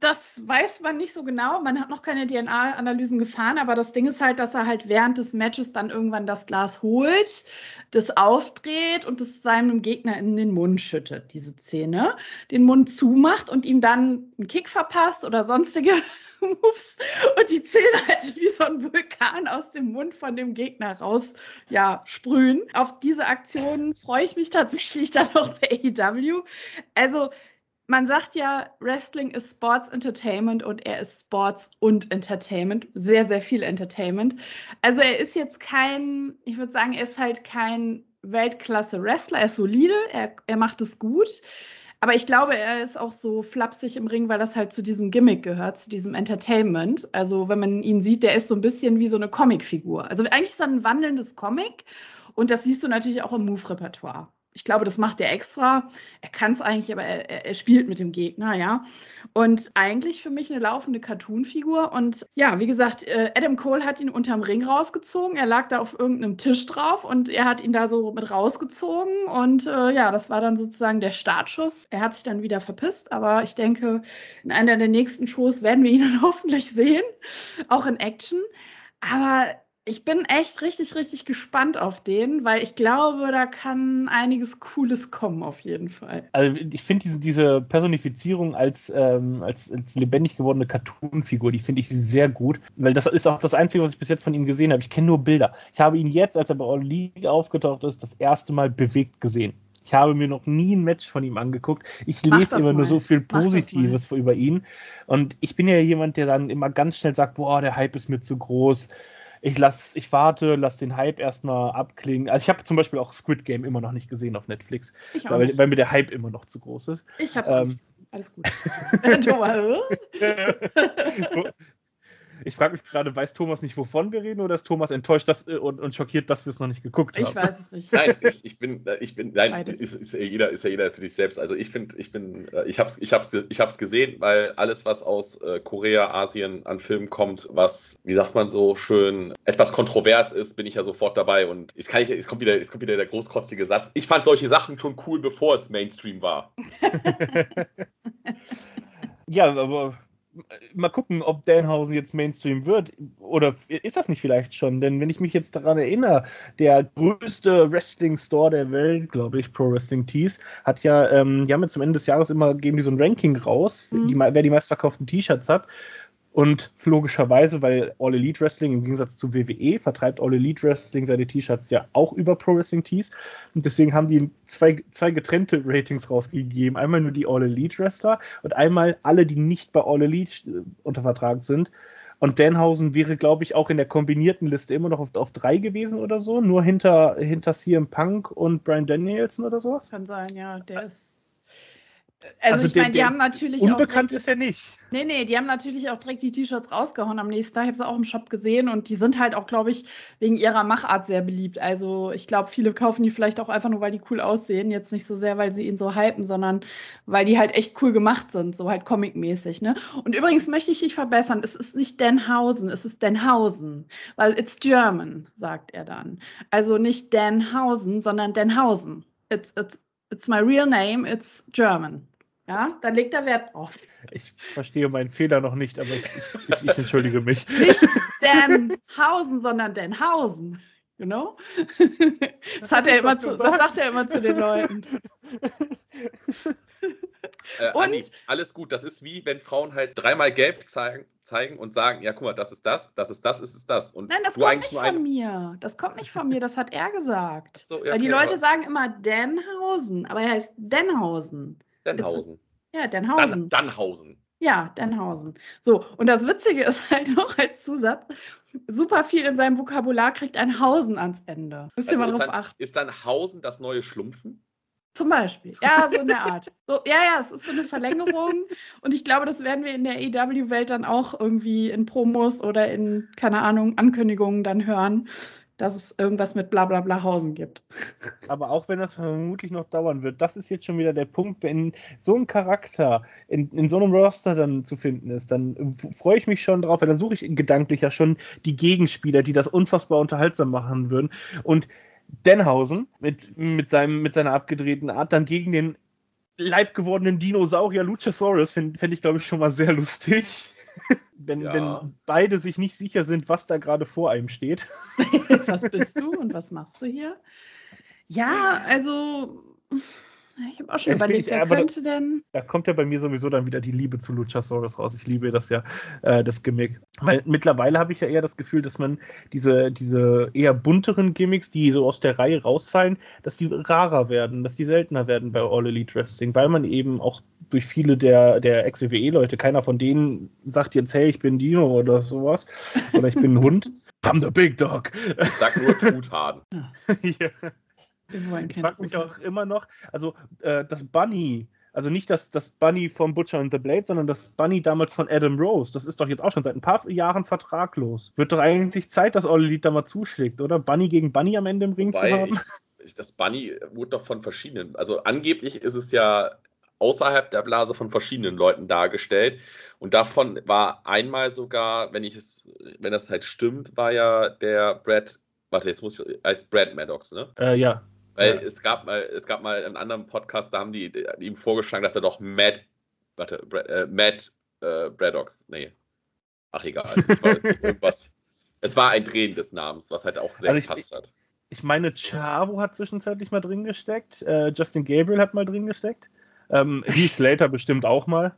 [SPEAKER 1] Das weiß man nicht so genau. Man hat noch keine DNA-Analysen gefahren, aber das Ding ist halt, dass er halt während des Matches dann irgendwann das Glas holt, das aufdreht und es seinem Gegner in den Mund schüttet, diese Zähne, den Mund zumacht und ihm dann einen Kick verpasst oder sonstige Moves und die Zähne halt wie so ein Vulkan aus dem Mund von dem Gegner raus ja, sprühen. Auf diese Aktion freue ich mich tatsächlich dann auch bei AEW. Also man sagt ja, Wrestling ist Sports Entertainment und er ist Sports und Entertainment. Sehr, sehr viel Entertainment. Also er ist jetzt kein, ich würde sagen, er ist halt kein Weltklasse-Wrestler. Er ist solide, er, er macht es gut. Aber ich glaube, er ist auch so flapsig im Ring, weil das halt zu diesem Gimmick gehört, zu diesem Entertainment. Also wenn man ihn sieht, der ist so ein bisschen wie so eine Comicfigur. Also eigentlich ist er ein wandelndes Comic. Und das siehst du natürlich auch im Move-Repertoire ich glaube, das macht er extra. Er kann es eigentlich, aber er, er, spielt mit dem Gegner, ja. Und eigentlich für mich eine laufende Cartoon-Figur. Und ja, wie gesagt, äh, Adam Cole hat ihn unterm Ring rausgezogen. Er lag da auf irgendeinem Tisch drauf und er hat ihn da so mit rausgezogen. Und äh, ja, das war dann sozusagen der Startschuss. Er hat sich dann wieder verpisst, aber ich denke, in einer der nächsten Shows werden wir ihn dann hoffentlich sehen, auch in Action. Aber ich bin echt richtig, richtig gespannt auf den, weil ich glaube, da kann einiges Cooles kommen, auf jeden Fall.
[SPEAKER 2] Also ich finde diese, diese Personifizierung als, ähm, als, als, lebendig gewordene Cartoon-Figur, die finde ich sehr gut, weil das ist auch das Einzige, was ich bis jetzt von ihm gesehen habe. Ich kenne nur Bilder. Ich habe ihn jetzt, als er bei All League aufgetaucht ist, das erste Mal bewegt gesehen. Ich habe mir noch nie ein Match von ihm angeguckt. Ich lese immer mal. nur so viel Positives über ihn. Und ich bin ja jemand, der dann immer ganz schnell sagt, boah, der Hype ist mir zu groß ich lass, ich warte, lass den Hype erstmal abklingen. Also ich habe zum Beispiel auch Squid Game immer noch nicht gesehen auf Netflix, weil, weil, mir der Hype immer noch zu groß ist.
[SPEAKER 1] Ich hab's ähm, Alles gut.
[SPEAKER 2] Ich frage mich gerade, weiß Thomas nicht, wovon wir reden, oder ist Thomas enttäuscht dass, äh, und, und schockiert, dass wir es noch nicht geguckt haben?
[SPEAKER 1] Ich weiß es nicht.
[SPEAKER 3] Nein, ich, ich bin, äh, ich bin, nein, ist, ist, ja jeder, ist ja jeder für sich selbst. Also ich finde, ich bin, äh, ich hab's, ich hab's, ich hab's gesehen, weil alles, was aus Korea, Asien an Filmen kommt, was, wie sagt man so schön, etwas kontrovers ist, bin ich ja sofort dabei. Und jetzt, kann ich, jetzt, kommt wieder, jetzt kommt wieder der großkotzige Satz. Ich fand solche Sachen schon cool, bevor es Mainstream war.
[SPEAKER 2] ja, aber mal gucken, ob Danhausen jetzt Mainstream wird. Oder ist das nicht vielleicht schon? Denn wenn ich mich jetzt daran erinnere, der größte Wrestling-Store der Welt, glaube ich, Pro Wrestling Tees, hat ja, ähm, die haben ja zum Ende des Jahres immer, geben die so ein Ranking raus, mhm. die, wer die meistverkauften T-Shirts hat. Und logischerweise, weil All Elite Wrestling im Gegensatz zu WWE vertreibt All Elite Wrestling seine T-Shirts ja auch über Pro Wrestling Tees. Und deswegen haben die zwei, zwei getrennte Ratings rausgegeben. Einmal nur die All Elite Wrestler und einmal alle, die nicht bei All Elite äh, unter Vertrag sind. Und Danhausen wäre, glaube ich, auch in der kombinierten Liste immer noch auf, auf drei gewesen oder so, nur hinter, hinter CM Punk und Brian Danielson oder sowas.
[SPEAKER 1] Kann sein, ja. Der ist also, also ich meine, die haben natürlich
[SPEAKER 2] unbekannt ist er nicht.
[SPEAKER 1] Nee, nee, die haben natürlich auch direkt die T-Shirts rausgehauen am nächsten Tag. Ich habe sie auch im Shop gesehen und die sind halt auch, glaube ich, wegen ihrer Machart sehr beliebt. Also ich glaube, viele kaufen die vielleicht auch einfach nur, weil die cool aussehen. Jetzt nicht so sehr, weil sie ihn so hypen, sondern weil die halt echt cool gemacht sind, so halt comic-mäßig. Ne? Und übrigens möchte ich dich verbessern. Es ist nicht Denhausen, es ist Denhausen, weil it's German, sagt er dann. Also nicht Denhausen, sondern Denhausen. It's, it's, it's my real name, it's German. Ja, dann legt er Wert drauf.
[SPEAKER 2] Ich verstehe meinen Fehler noch nicht, aber ich, ich, ich, ich entschuldige mich.
[SPEAKER 1] Nicht Denhausen, sondern Denhausen. You know? Das, hat er immer zu, das sagt er immer zu den Leuten.
[SPEAKER 3] Äh,
[SPEAKER 1] Und-
[SPEAKER 3] Andi, alles gut. Das ist wie, wenn Frauen halt dreimal gelb zeigen, zeigen und sagen, ja, guck mal, das ist das, das ist das, ist das. Und
[SPEAKER 1] Nein, das kommt nicht von
[SPEAKER 3] ein-
[SPEAKER 1] mir. Das kommt nicht von mir, das hat er gesagt.
[SPEAKER 3] So, ja,
[SPEAKER 1] Weil die
[SPEAKER 3] okay,
[SPEAKER 1] Leute
[SPEAKER 3] aber
[SPEAKER 1] sagen immer Denhausen, aber er heißt Denhausen.
[SPEAKER 3] Dannhausen.
[SPEAKER 1] Ja,
[SPEAKER 3] Dann,
[SPEAKER 1] Denhausen.
[SPEAKER 3] Dannhausen.
[SPEAKER 1] Ja, Denhausen. So, und das Witzige ist halt noch als Zusatz, super viel in seinem Vokabular kriegt ein Hausen ans Ende. Müsst ihr
[SPEAKER 3] Also
[SPEAKER 1] mal drauf
[SPEAKER 3] dann,
[SPEAKER 1] achten.
[SPEAKER 3] ist dann Hausen das neue Schlumpfen?
[SPEAKER 1] Zum Beispiel. Ja, so in der Art. So, ja, ja, es ist so eine Verlängerung. Und ich glaube, das werden wir in der EW-Welt dann auch irgendwie in Promos oder in, keine Ahnung, Ankündigungen dann hören, dass es irgendwas mit bla bla bla Hausen gibt.
[SPEAKER 2] Aber auch wenn das vermutlich noch dauern wird, das ist jetzt schon wieder der Punkt, wenn so ein Charakter in, in so einem Roster dann zu finden ist, dann freue ich mich schon drauf, weil dann suche ich gedanklich ja schon die Gegenspieler, die das unfassbar unterhaltsam machen würden. Und Denhausen mit, mit, seinem, mit seiner abgedrehten Art dann gegen den leibgewordenen Dinosaurier Luchasaurus fände fänd ich, glaube ich, schon mal sehr lustig. wenn,
[SPEAKER 3] Ja.
[SPEAKER 2] wenn beide sich nicht sicher sind, was da gerade vor einem steht.
[SPEAKER 1] was bist du und was machst du hier? Ja, also, ich habe auch schon
[SPEAKER 2] Es
[SPEAKER 1] überlegt,
[SPEAKER 2] ich-
[SPEAKER 1] wer
[SPEAKER 2] aber da-
[SPEAKER 1] könnte denn.
[SPEAKER 2] da kommt ja bei mir sowieso dann wieder die Liebe zu Luchasaurus raus. Ich liebe das ja, äh, das Gimmick. Weil mittlerweile habe ich ja eher das Gefühl, dass man diese, diese eher bunteren Gimmicks, die so aus der Reihe rausfallen, dass die rarer werden, dass die seltener werden bei All Elite Wrestling, weil man eben auch durch viele der, der Ex-WWE-Leute, keiner von denen sagt jetzt, hey, ich bin Dino oder sowas, oder ich bin ein Hund. I'm the big dog.
[SPEAKER 3] Sag nur Truthahn.
[SPEAKER 2] ja. Ich frage mich auch immer noch, also äh, das Bunny, also nicht das, das Bunny vom Butcher and the Blade, sondern das Bunny damals von Adam Rose, das ist doch jetzt auch schon seit ein paar Jahren vertraglos. Wird doch eigentlich Zeit, dass All Elite da mal zuschlägt, oder? Bunny gegen Bunny am Ende im Ring zu
[SPEAKER 3] Wobei,
[SPEAKER 2] haben?
[SPEAKER 3] ich, das Bunny wurde doch von verschiedenen, also angeblich ist es ja außerhalb der Blase von verschiedenen Leuten dargestellt. Und davon war einmal sogar, wenn ich es, wenn das halt stimmt, war ja der Brad, warte, jetzt muss ich, heißt Brad Maddox, ne?
[SPEAKER 2] Äh, ja.
[SPEAKER 3] Weil
[SPEAKER 2] Ja.
[SPEAKER 3] es gab mal, es gab mal einen anderen Podcast, da haben die, die ihm vorgeschlagen, dass er doch Matt, warte, äh, Matt äh, Braddox, nee. Ach egal. Irgendwas. Es war ein Drehen des Namens, was halt auch sehr
[SPEAKER 2] Also ich-
[SPEAKER 3] gepasst hat.
[SPEAKER 2] Ich meine, Chavo hat zwischenzeitlich mal drin gesteckt, äh, Justin Gabriel hat mal drin gesteckt, ähm, Heath Slater bestimmt auch mal.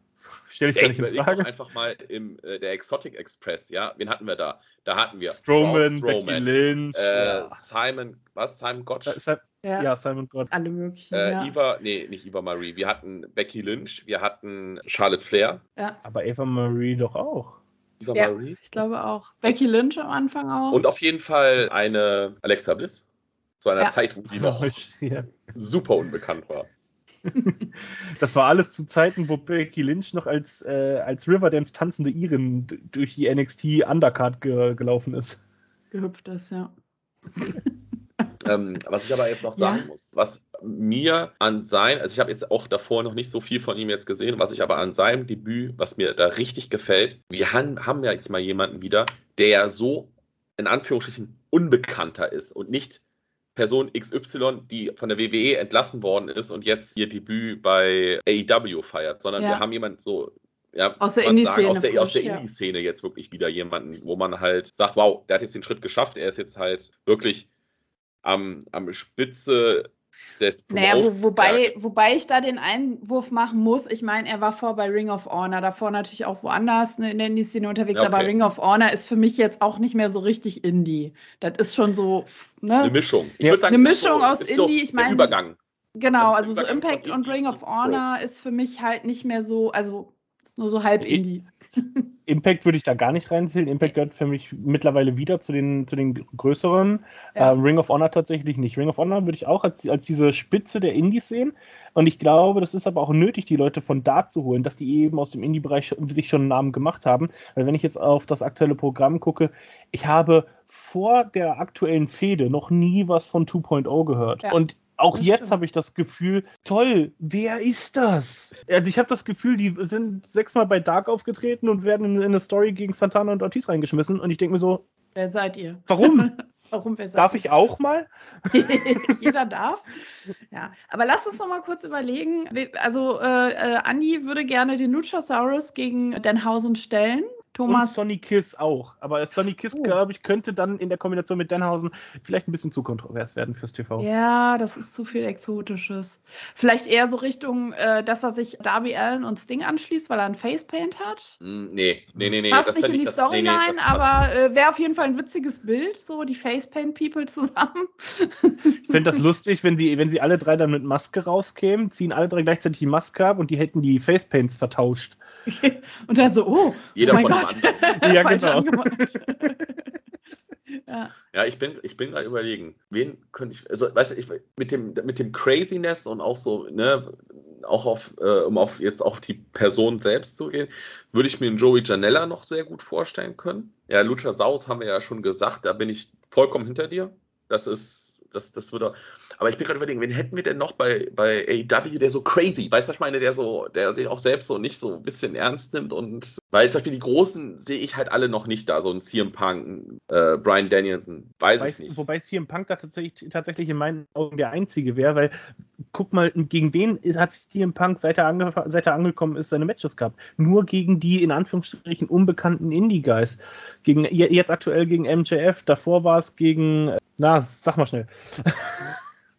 [SPEAKER 2] Stelle ich
[SPEAKER 3] Ja,
[SPEAKER 2] gar
[SPEAKER 3] ich
[SPEAKER 2] nicht in Frage.
[SPEAKER 3] einfach mal im äh, der Exotic Express, ja, wen hatten wir da? Da hatten wir
[SPEAKER 2] Strowman,
[SPEAKER 3] Braun
[SPEAKER 2] Becky Lynch,
[SPEAKER 3] äh,
[SPEAKER 2] ja.
[SPEAKER 3] Simon, was? Simon Gotch?
[SPEAKER 2] Sim-
[SPEAKER 1] Ja,
[SPEAKER 2] ja, Simon Gott.
[SPEAKER 1] alle möglichen.
[SPEAKER 3] Äh,
[SPEAKER 1] ja.
[SPEAKER 3] Eva, nee, nicht Eva Marie. Wir hatten Becky Lynch, wir hatten Charlotte Flair.
[SPEAKER 2] Aber Eva Marie doch auch.
[SPEAKER 3] Eva
[SPEAKER 1] Ja.
[SPEAKER 3] Marie.
[SPEAKER 1] Ich glaube auch. Becky Lynch am Anfang auch.
[SPEAKER 3] Und auf jeden Fall eine Alexa Bliss. Zu einer
[SPEAKER 1] Ja.
[SPEAKER 3] Zeit, wo die noch
[SPEAKER 2] Ja.
[SPEAKER 3] super unbekannt war.
[SPEAKER 2] Das war alles zu Zeiten, wo Becky Lynch noch als, äh, als Riverdance tanzende Iren d- durch die NXT Undercard ge gelaufen ist.
[SPEAKER 1] gehüpft ist, ja.
[SPEAKER 3] Ähm, was ich aber jetzt noch
[SPEAKER 1] Ja.
[SPEAKER 3] sagen muss, was mir an sein, also ich habe jetzt auch davor noch nicht so viel von ihm jetzt gesehen, was ich aber an seinem Debüt, was mir da richtig gefällt, wir han, haben ja jetzt mal jemanden wieder, der so in Anführungsstrichen unbekannter ist und nicht Person XY, die von der WWE entlassen worden ist und jetzt ihr Debüt bei AEW feiert, sondern
[SPEAKER 1] Ja.
[SPEAKER 3] wir haben jemanden so ja,
[SPEAKER 1] Aus der Indie-Szene
[SPEAKER 3] aus der, aus der
[SPEAKER 1] ja.
[SPEAKER 3] Indie-Szene jetzt wirklich wieder jemanden, wo man halt sagt, wow, der hat jetzt den Schritt geschafft, er ist jetzt halt wirklich am, am Spitze des
[SPEAKER 1] Naja, wo, wobei, wobei ich da den Einwurf machen muss. Ich meine, er war vor bei Ring of Honor, davor natürlich auch woanders ne, in der Indie-Szene unterwegs,
[SPEAKER 3] Ja,
[SPEAKER 1] aber
[SPEAKER 3] okay.
[SPEAKER 1] Ring of Honor ist für mich jetzt auch nicht mehr so richtig Indie. Das ist schon so,
[SPEAKER 3] eine
[SPEAKER 1] ne?
[SPEAKER 3] Mischung. Ich
[SPEAKER 2] Ja.
[SPEAKER 3] würde sagen,
[SPEAKER 1] Eine
[SPEAKER 3] ist
[SPEAKER 1] Mischung
[SPEAKER 3] so,
[SPEAKER 1] aus
[SPEAKER 3] ist so
[SPEAKER 1] Indie, ich meine-
[SPEAKER 3] Übergang.
[SPEAKER 1] Genau, also
[SPEAKER 3] ist
[SPEAKER 1] so
[SPEAKER 3] Übergang
[SPEAKER 1] Impact und
[SPEAKER 3] Indie
[SPEAKER 1] Ring of
[SPEAKER 3] Pro.
[SPEAKER 1] Honor ist für mich halt nicht mehr so, also ist nur so halb Indie.
[SPEAKER 2] Impact würde ich da gar nicht reinzählen. Impact gehört für mich mittlerweile wieder zu den, zu den größeren.
[SPEAKER 1] Ja.
[SPEAKER 2] Ähm, Ring of Honor tatsächlich nicht. Ring of Honor würde ich auch als, als diese Spitze der Indies sehen. Und ich glaube, das ist aber auch nötig, die Leute von da zu holen, dass die eben aus dem Indie-Bereich sich schon einen Namen gemacht haben. Weil wenn ich jetzt auf das aktuelle Programm gucke, ich habe vor der aktuellen Fehde noch nie was von 2.0 gehört.
[SPEAKER 1] Ja,
[SPEAKER 2] Und auch jetzt habe ich das Gefühl, toll, wer ist das? Also ich habe das Gefühl, die sind sechsmal bei Dark aufgetreten und werden in, in eine Story gegen Santana und Ortiz reingeschmissen. Und ich denke mir so,
[SPEAKER 1] Wer seid ihr?
[SPEAKER 2] warum?
[SPEAKER 1] Warum wer seid
[SPEAKER 2] Darf ich auch mal?
[SPEAKER 1] Jeder darf. Ja, aber lass uns noch mal kurz überlegen. Also, äh, äh, Andi würde gerne den Luchasaurus gegen Denhausen stellen. Thomas.
[SPEAKER 2] Und Sonny Kiss auch. Aber Sonny Kiss,
[SPEAKER 1] Oh.
[SPEAKER 2] glaube ich, könnte dann in der Kombination mit Danhausen vielleicht ein bisschen zu kontrovers werden fürs TV.
[SPEAKER 1] Ja, das ist zu viel Exotisches. Vielleicht eher so Richtung, äh, dass er sich Darby Allen und Sting anschließt, weil er ein Facepaint hat.
[SPEAKER 3] Hm, nee, nee, nee, nee.
[SPEAKER 1] Passt
[SPEAKER 3] das
[SPEAKER 1] nicht in die
[SPEAKER 3] das- nee, nee,
[SPEAKER 1] Storyline, aber äh, wäre auf jeden Fall ein witziges Bild, so die Facepaint-People zusammen.
[SPEAKER 2] Ich fände das lustig, wenn sie, wenn sie alle drei dann mit Maske rauskämen, ziehen alle drei gleichzeitig die Maske ab und die hätten die Facepaints vertauscht.
[SPEAKER 1] und dann so, oh,
[SPEAKER 3] Jeder
[SPEAKER 1] oh mein Gott.
[SPEAKER 2] Ja, genau.
[SPEAKER 1] ja.
[SPEAKER 3] Ja, ich bin, ich bin gerade überlegen, wen könnte ich, also, weißt du, ich, mit dem, mit dem Craziness und auch so, ne, auch auf, äh, um auf jetzt auf die Person selbst zu gehen, würde ich mir einen Joey Janella noch sehr gut vorstellen können. Ja, Lucha South haben wir ja schon gesagt, da bin ich vollkommen hinter dir. Das ist, das, das würde. Aber ich bin gerade überlegen, wen hätten wir denn noch bei, bei AEW, der so crazy, weißt du, was ich meine, der so, der sich auch selbst so nicht so ein bisschen ernst nimmt und weil zum Beispiel die Großen sehe ich halt alle noch nicht da, so ein CM Punk, ein, äh, Brian Danielson, weiß
[SPEAKER 2] Wobei,
[SPEAKER 3] ich nicht.
[SPEAKER 2] wobei CM Punk da tatsächlich, tatsächlich in meinen Augen der Einzige wäre, weil guck mal, gegen wen hat CM Punk, seit er, seit er angekommen ist, seine Matches gehabt? Nur gegen die in Anführungsstrichen unbekannten Indie-Guys. Gegen, je- jetzt aktuell gegen MJF, davor war es gegen, na, sag mal schnell.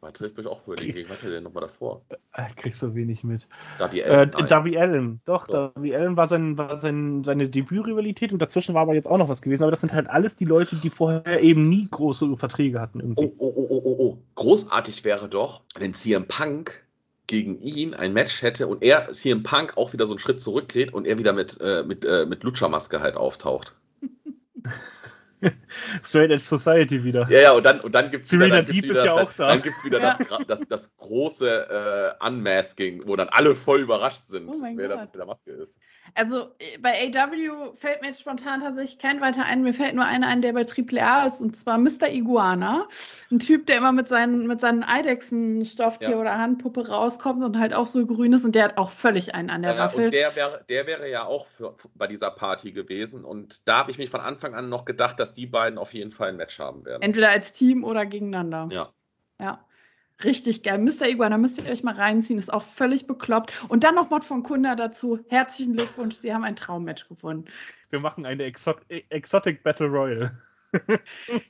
[SPEAKER 3] Warte, ich bin auch überlegen, gegen was hat er denn nochmal davor?
[SPEAKER 2] Ah, Ich krieg so wenig mit.
[SPEAKER 3] Darby
[SPEAKER 2] Äh,
[SPEAKER 3] Allin, nein.
[SPEAKER 2] Darby Allen, doch,
[SPEAKER 3] Doch.
[SPEAKER 2] Darby Allen war, sein, war sein, seine Debütrivalität und dazwischen war aber jetzt auch noch was gewesen. Aber das sind halt alles die Leute, die vorher eben nie große Verträge hatten. Irgendwie.
[SPEAKER 3] Oh, oh, oh, oh, oh, oh. Großartig wäre doch, wenn CM Punk gegen ihn ein Match hätte und er, CM Punk, auch wieder so einen Schritt zurückgeht und er wieder mit, äh, mit, äh, mit Lucha-Maske halt auftaucht.
[SPEAKER 2] Straight Edge Society wieder.
[SPEAKER 3] Ja, ja, und dann, und dann gibt es
[SPEAKER 2] Serena
[SPEAKER 3] dann gibt's
[SPEAKER 2] Deep
[SPEAKER 3] wieder
[SPEAKER 2] ist ja
[SPEAKER 3] das,
[SPEAKER 2] auch da.
[SPEAKER 3] Dann gibt es wieder
[SPEAKER 1] Ja.
[SPEAKER 3] das, das, das große äh, Unmasking, wo dann alle voll überrascht sind,
[SPEAKER 1] Oh mein
[SPEAKER 3] wer da
[SPEAKER 1] Gott.
[SPEAKER 3] mit der Maske ist.
[SPEAKER 1] Also äh, bei AW fällt mir jetzt spontan tatsächlich kein weiter ein. Mir fällt nur einer ein, der bei AAA ist, und zwar Mr. Iguana. Ein Typ, der immer mit seinen, mit seinen Eidechsen-Stofftier
[SPEAKER 3] Ja.
[SPEAKER 1] oder Handpuppe rauskommt und halt auch so grün ist und der hat auch völlig einen an der
[SPEAKER 3] Ja,
[SPEAKER 1] Waffel.
[SPEAKER 3] und der wäre, der wäre ja auch für, bei dieser Party gewesen. Und da habe ich mich von Anfang an noch gedacht, dass die beiden auf jeden Fall ein Match haben werden.
[SPEAKER 1] Entweder als Team oder gegeneinander.
[SPEAKER 3] Ja.
[SPEAKER 1] Ja. Richtig geil. Mr. Iguana, müsst ihr euch mal reinziehen, ist auch völlig bekloppt. Und dann noch Mod von Kunda dazu. Herzlichen Glückwunsch, Sie haben ein Traummatch gewonnen.
[SPEAKER 2] Wir machen eine Exo Exotic Battle Royale.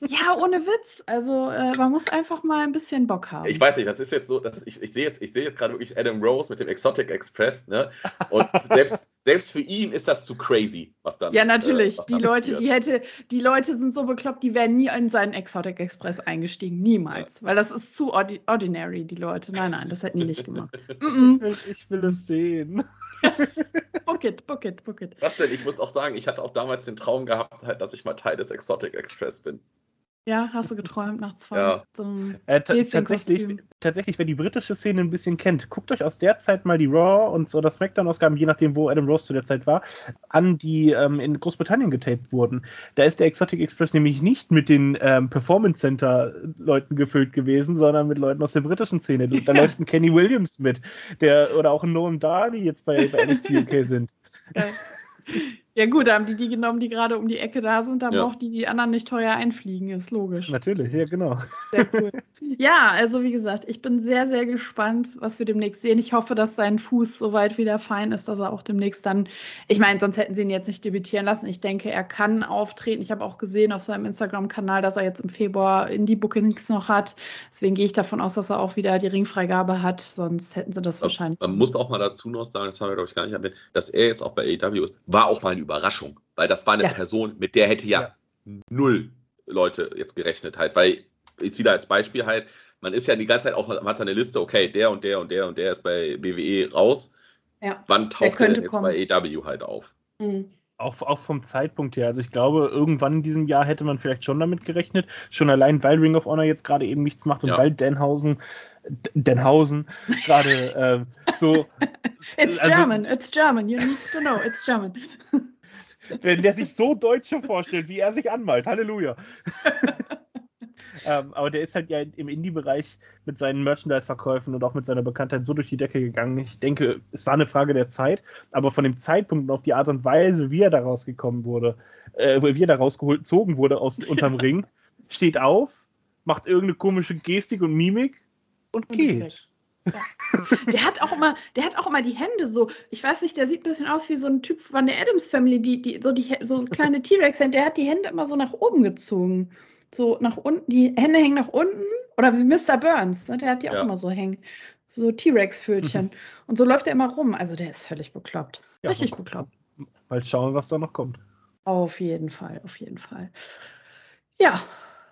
[SPEAKER 1] Ja, ohne Witz. Also, äh, man muss einfach mal ein bisschen Bock haben.
[SPEAKER 3] Ich weiß nicht, das ist jetzt so, dass ich, ich sehe jetzt, ich sehe jetzt gerade wirklich Adam Rose mit dem Exotic Express, ne? Und selbst, selbst für ihn ist das zu crazy, was dann.
[SPEAKER 1] Ja, natürlich.
[SPEAKER 3] äh,
[SPEAKER 1] die Leute,
[SPEAKER 3] passiert.
[SPEAKER 1] die hätte, die Leute sind so bekloppt, die wären nie in seinen Exotic Express eingestiegen. Niemals. Weil das ist zu ordi ordinary, die Leute. Nein, nein, das hätten die nicht gemacht. Mm
[SPEAKER 2] Ich will, ich will es sehen.
[SPEAKER 1] Book it, book it, book it.
[SPEAKER 3] Was denn? Ich muss auch sagen, ich hatte auch damals den Traum gehabt, halt, dass ich mal Teil des Exotic Express bin.
[SPEAKER 1] Ja, hast du geträumt nachts von
[SPEAKER 3] Ja.
[SPEAKER 1] so einem
[SPEAKER 2] Äh, tatsächlich, tatsächlich, wer die britische Szene ein bisschen kennt, guckt euch aus der Zeit mal die Raw und oder Smackdown-Ausgaben, je nachdem, wo Adam Rose zu der Zeit war, an, die ähm, in Großbritannien getaped wurden. Da ist der Exotic Express nämlich nicht mit den ähm, Performance Center-Leuten gefüllt gewesen, sondern mit Leuten aus der britischen Szene. Da
[SPEAKER 1] Ja.
[SPEAKER 2] läuft ein Kenny Williams mit, der oder auch ein Noam Dar, die jetzt bei, bei NXT UK sind.
[SPEAKER 1] Geil. Ja, gut, da haben die die genommen, die gerade um die Ecke da sind. Da
[SPEAKER 3] Ja.
[SPEAKER 1] braucht die die anderen nicht teuer einfliegen, ist logisch.
[SPEAKER 2] Natürlich, ja, genau.
[SPEAKER 1] Sehr cool. ja, also wie gesagt, ich bin sehr, sehr gespannt, was wir demnächst sehen. Ich hoffe, dass sein Fuß soweit wieder fein ist, dass er auch demnächst dann. Ich meine, sonst hätten sie ihn jetzt nicht debütieren lassen. Ich denke, er kann auftreten. Ich habe auch gesehen auf seinem Instagram-Kanal, dass er jetzt im Februar Indie-Bookings noch hat. Deswegen gehe ich davon aus, dass er auch wieder die Ringfreigabe hat. Sonst hätten sie das wahrscheinlich.
[SPEAKER 3] Man muss auch mal dazu noch sagen, das haben wir, glaube ich, gar nicht erwähnt, dass er jetzt auch bei AEW ist, war auch mal eine Überraschung. Weil das war eine
[SPEAKER 1] Ja.
[SPEAKER 3] Person, mit der hätte ja, null Leute jetzt gerechnet halt. Weil, ist wieder als Beispiel halt, man ist ja die ganze Zeit auch, man hat seine Liste, okay, der und der und der und der ist bei WWE raus.
[SPEAKER 1] Ja.
[SPEAKER 3] Wann taucht er
[SPEAKER 1] könnte
[SPEAKER 3] denn jetzt
[SPEAKER 1] kommen.
[SPEAKER 3] bei AEW halt auf?
[SPEAKER 1] Mhm.
[SPEAKER 2] Auch, auch vom Zeitpunkt her. Also ich glaube, irgendwann in diesem Jahr hätte man vielleicht schon damit gerechnet. Schon allein, weil Ring of Honor jetzt gerade eben nichts macht und
[SPEAKER 3] Ja.
[SPEAKER 2] weil Denhausen, Denhausen gerade ähm, so,
[SPEAKER 1] It's
[SPEAKER 2] Also-
[SPEAKER 1] German, it's German. You need to know, it's German.
[SPEAKER 2] wenn der sich so Deutsche vorstellt, wie er sich anmalt. Halleluja. ähm, aber der ist halt ja im Indie-Bereich mit seinen Merchandise-Verkäufen und auch mit seiner Bekanntheit so durch die Decke gegangen. Ich denke, es war eine Frage der Zeit, aber von dem Zeitpunkt und auf die Art und Weise, wie er da rausgekommen wurde, äh, wie er da rausgezogen wurde aus unterm Ring, steht auf, macht irgendeine komische Gestik und Mimik und
[SPEAKER 1] Und
[SPEAKER 2] geht.
[SPEAKER 1] Der hat auch immer, der hat auch immer die Hände so. Ich weiß nicht, der sieht ein bisschen aus wie so ein Typ von der Adams Family, die, die so die so kleine T-Rex-Hände. Der hat die Hände immer so nach oben gezogen. So nach unten, die Hände hängen nach unten. Oder wie Mr. Burns, ne? der hat die auch
[SPEAKER 3] Ja.
[SPEAKER 1] immer so hängen. So T-Rex-Fötchen. Und so läuft er immer rum. Also der ist völlig bekloppt.
[SPEAKER 2] Ja,
[SPEAKER 1] Richtig bekloppt.
[SPEAKER 2] Mal schauen, was da noch kommt.
[SPEAKER 1] Auf jeden Fall, auf jeden Fall. Ja,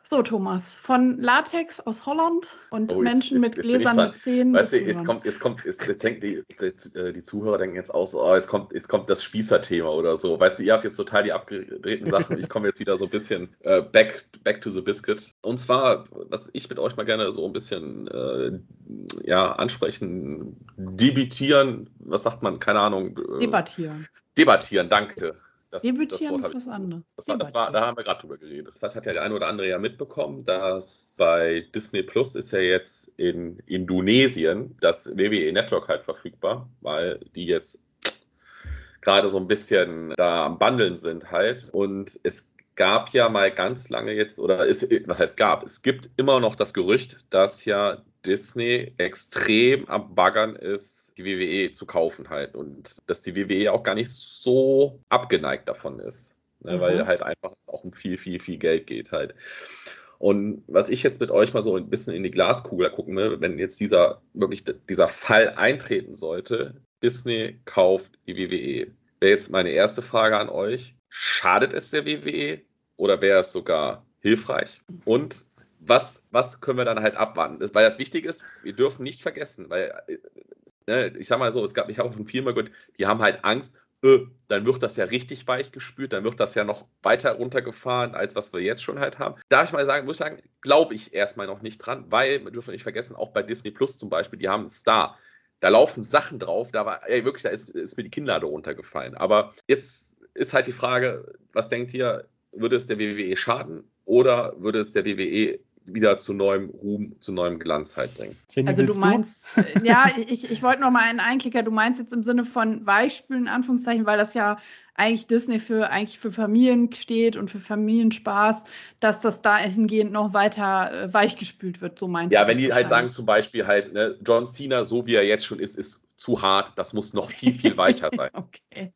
[SPEAKER 1] so Thomas, von Latex aus Holland und
[SPEAKER 3] Oh,
[SPEAKER 1] Menschen mit
[SPEAKER 3] jetzt- jetzt ich
[SPEAKER 1] gläsernen
[SPEAKER 3] dran.
[SPEAKER 1] Zähnen.
[SPEAKER 3] Weißt du, jetzt kommt, jetzt kommt, jetzt, jetzt denkt die, die, äh, die Zuhörer denken jetzt aus, oh, jetzt kommt, jetzt kommt das Spießer-Thema oder so. Weißt du, ihr habt jetzt total die abgedrehten Sachen. Ich komme jetzt wieder so ein bisschen äh, back, back to the biscuit. Und zwar, was ich mit euch mal gerne so ein bisschen äh, ja, ansprechen, debitieren, was sagt man, keine Ahnung. Äh,
[SPEAKER 1] Debattieren.
[SPEAKER 3] debattieren, danke. Das,
[SPEAKER 1] Debütieren
[SPEAKER 3] Wort
[SPEAKER 1] ist was anderes.
[SPEAKER 3] das war, das war, da haben wir gerade drüber geredet. Das hat ja der eine oder andere ja mitbekommen, dass bei Disney Plus ist ja jetzt in Indonesien das WWE Network halt verfügbar, weil die jetzt gerade so ein bisschen da am Bandeln sind halt. Und es gab ja mal ganz lange jetzt, oder es, was heißt gab? Es gibt immer noch das Gerücht, dass ja Disney extrem am Baggern ist, die WWE zu kaufen halt. Und dass die WWE auch gar nicht so abgeneigt davon ist. Ne,
[SPEAKER 1] Mhm.
[SPEAKER 3] Weil halt einfach es auch um viel, viel, viel Geld geht halt. Und was ich jetzt mit euch mal so ein bisschen in die Glaskugel gucken will, wenn jetzt dieser wirklich dieser Fall eintreten sollte, Disney kauft die WWE. Wäre jetzt meine erste Frage an euch. Schadet es der WWE oder wäre es sogar hilfreich? Und was, was können wir dann halt abwarten? Das- Weil das Wichtige ist, wir dürfen nicht vergessen, weil äh, ne, ich sag mal so, es gab, ich habe von vielen mal gehört, die haben halt Angst, äh, dann wird das ja richtig weich gespült, dann wird das ja noch weiter runtergefahren, als was wir jetzt schon halt haben. Darf ich mal sagen, muss ich sagen, glaube ich erstmal noch nicht dran, weil, wir dürfen nicht vergessen, auch bei Disney Plus zum Beispiel, die haben einen Star. Da laufen Sachen drauf, da war, ey, wirklich, da ist, ist mir die Kinnlade runtergefallen. Aber jetzt ist halt die Frage, was denkt ihr, würde es der WWE schaden oder würde es der WWE wieder zu neuem Ruhm, zu neuem Glanz halt bringen?
[SPEAKER 2] Jenny,
[SPEAKER 1] Also du meinst, äh, ja, ich, ich wollte noch mal einen Einklicker, du meinst jetzt im Sinne von Weichspülen, in Anführungszeichen, weil das ja eigentlich Disney für eigentlich für Familien steht und für Familienspaß, dass das dahingehend noch weiter äh, weichgespült wird, so meinst
[SPEAKER 3] Ja,
[SPEAKER 1] du
[SPEAKER 3] wenn
[SPEAKER 1] das
[SPEAKER 3] die halt sagen zum Beispiel halt, ne, John Cena, so wie er jetzt schon ist, ist zu hart, das muss noch viel, viel weicher sein.
[SPEAKER 1] Okay.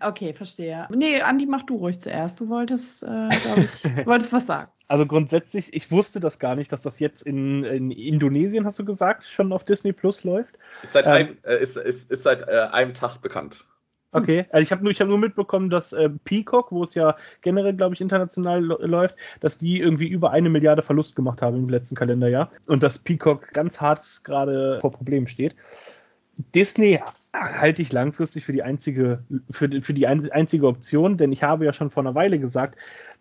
[SPEAKER 1] Okay, verstehe. Nee, Andi, mach du ruhig zuerst. Du wolltest, äh, glaube ich, wolltest was sagen.
[SPEAKER 2] Also grundsätzlich, ich wusste das gar nicht, dass das jetzt in, in Indonesien, hast du gesagt, schon auf Disney Plus läuft.
[SPEAKER 3] Ist seit,
[SPEAKER 2] Ähm.
[SPEAKER 3] einem, äh, ist, ist, ist seit äh, einem Tag bekannt.
[SPEAKER 2] Okay, also ich habe nur, ich hab nur mitbekommen, dass äh, Peacock, wo es ja generell, glaube ich, international läuft, dass die irgendwie über eine Milliarde Verlust gemacht haben im letzten Kalenderjahr und dass Peacock ganz hart gerade vor Problemen steht. Disney halte ich langfristig für die einzige, für, die- für die ein, einzige Option, denn ich habe ja schon vor einer Weile gesagt,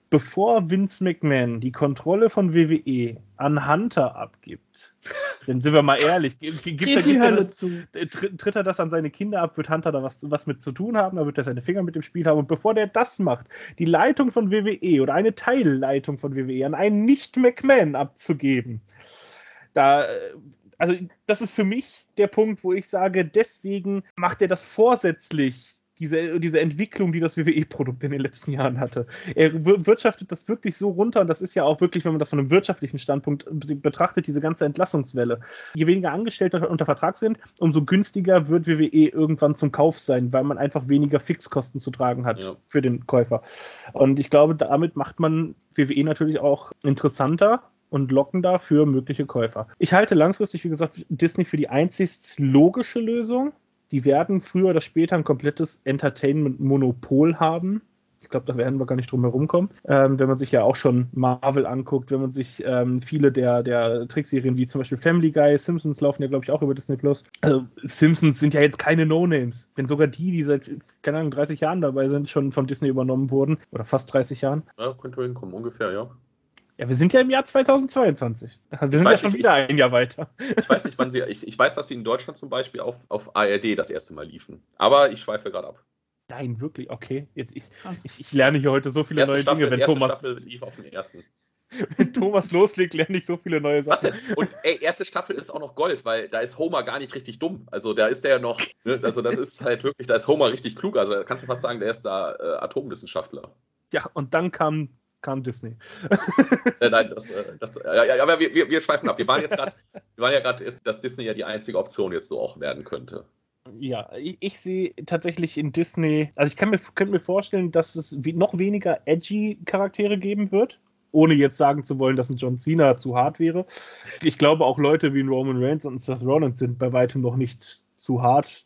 [SPEAKER 2] bevor Vince McMahon die Kontrolle von WWE an Hunter abgibt, dann sind wir mal ehrlich, gibt, gibt, er- gibt er das,
[SPEAKER 1] zu.
[SPEAKER 2] äh, tritt, tritt er das an seine Kinder ab, wird Hunter da was, was mit zu tun haben, da wird er seine Finger mit dem Spiel haben. Und bevor der das macht, die Leitung von WWE oder eine Teilleitung von WWE an einen Nicht-McMahon abzugeben, da, äh, also das ist für mich der Punkt, wo ich sage, deswegen macht er das vorsätzlich. Diese, diese Entwicklung, die das WWE-Produkt in den letzten Jahren hatte. Er wir- wirtschaftet das wirklich so runter und das ist ja auch wirklich, wenn man das von einem wirtschaftlichen Standpunkt betrachtet, diese ganze Entlassungswelle. Je weniger Angestellte unter Vertrag sind, umso günstiger wird WWE irgendwann zum Kauf sein, weil man einfach weniger Fixkosten zu tragen hat
[SPEAKER 3] Ja.
[SPEAKER 2] für den Käufer. Und ich glaube, damit macht man WWE natürlich auch interessanter und lockender für mögliche Käufer. Ich halte langfristig, wie gesagt, Disney für die einzigst logische Lösung. Die werden früher oder später ein komplettes Entertainment-Monopol haben. Ich glaube, da werden wir gar nicht drum herum kommen. Ähm, wenn man sich ja auch schon Marvel anguckt, wenn man sich ähm, viele der, der Trickserien wie zum Beispiel Family Guy, Simpsons laufen ja, glaube ich, auch über Disney Plus. Also, Simpsons sind ja jetzt keine No-Names. Wenn sogar die, die seit, keine Ahnung, 30 Jahren dabei sind, schon von Disney übernommen wurden, oder fast 30 Jahren.
[SPEAKER 3] Ja, könnte hinkommen, ungefähr, ja.
[SPEAKER 2] Ja, wir sind ja im Jahr 2022. Wir sind ja
[SPEAKER 3] weiß
[SPEAKER 2] schon
[SPEAKER 3] nicht,
[SPEAKER 2] wieder ein Jahr weiter.
[SPEAKER 3] Ich weiß nicht, wann sie. Ich, ich weiß, dass sie in Deutschland zum Beispiel auf, auf ARD das erste Mal liefen. Aber ich schweife gerade ab.
[SPEAKER 2] Nein, wirklich, okay. Jetzt, ich, ich, ich lerne hier heute so viele
[SPEAKER 3] Erste
[SPEAKER 2] neue
[SPEAKER 3] Staffel,
[SPEAKER 2] Dinge. Wenn
[SPEAKER 3] erste
[SPEAKER 2] Thomas,
[SPEAKER 3] Staffel lief auf den ersten.
[SPEAKER 2] wenn Thomas loslegt, lerne ich so viele neue
[SPEAKER 3] Was
[SPEAKER 2] Sachen.
[SPEAKER 3] denn? Und ey, erste Staffel ist auch noch Gold, weil da ist Homer gar nicht richtig dumm. Also da ist der ja noch, ne, also das ist halt wirklich, da ist Homer richtig klug. Also da kannst du fast sagen, der ist da äh, Atomwissenschaftler.
[SPEAKER 2] Ja, und dann kam kam Disney.
[SPEAKER 3] äh, nein, das, äh, das ja, ja, aber wir, wir, wir schweifen ab. Wir waren jetzt gerade, wir waren ja gerade, dass Disney ja die einzige Option jetzt so auch werden könnte.
[SPEAKER 2] Ja, ich, ich, sehe tatsächlich in Disney, also ich kann mir, könnte mir vorstellen, dass es noch weniger edgy Charaktere geben wird, ohne jetzt sagen zu wollen, dass ein John Cena zu hart wäre. Ich glaube auch Leute wie ein Roman Reigns und Seth Rollins sind bei weitem noch nicht zu hart.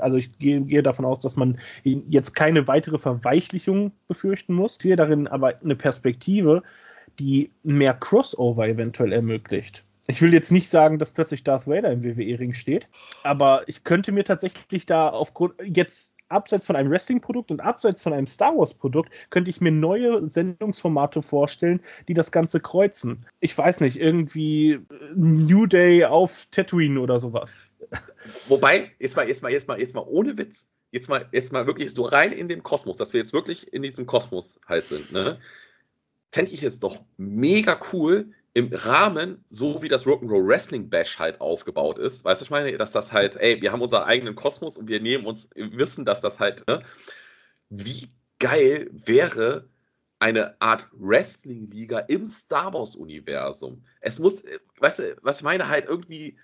[SPEAKER 2] Also ich gehe, davon aus, dass man jetzt keine weitere Verweichlichung befürchten muss. Ich sehe darin aber eine Perspektive, die mehr Crossover eventuell ermöglicht. Ich will jetzt nicht sagen, dass plötzlich Darth Vader im WWE-Ring steht, aber ich könnte mir tatsächlich da aufgrund jetzt abseits von einem Wrestling-Produkt und abseits von einem Star Wars-Produkt, könnte ich mir neue Sendungsformate vorstellen, die das Ganze kreuzen. Ich weiß nicht, irgendwie New Day auf Tatooine oder sowas.
[SPEAKER 3] Wobei, jetzt mal, jetzt mal, jetzt mal, jetzt mal ohne Witz, jetzt mal, jetzt mal wirklich so rein in den Kosmos, dass wir jetzt wirklich in diesem Kosmos halt sind, ne? Fände ich es doch mega cool, im Rahmen, so wie das Rock'n'Roll Wrestling Bash halt aufgebaut ist, weißt du, ich meine, dass das halt, ey, wir haben unseren eigenen Kosmos und wir nehmen uns, wissen, dass das halt, ne? Wie geil wäre eine Art Wrestling-Liga im Star Wars-Universum. Es muss, weißt du, was ich meine, halt irgendwie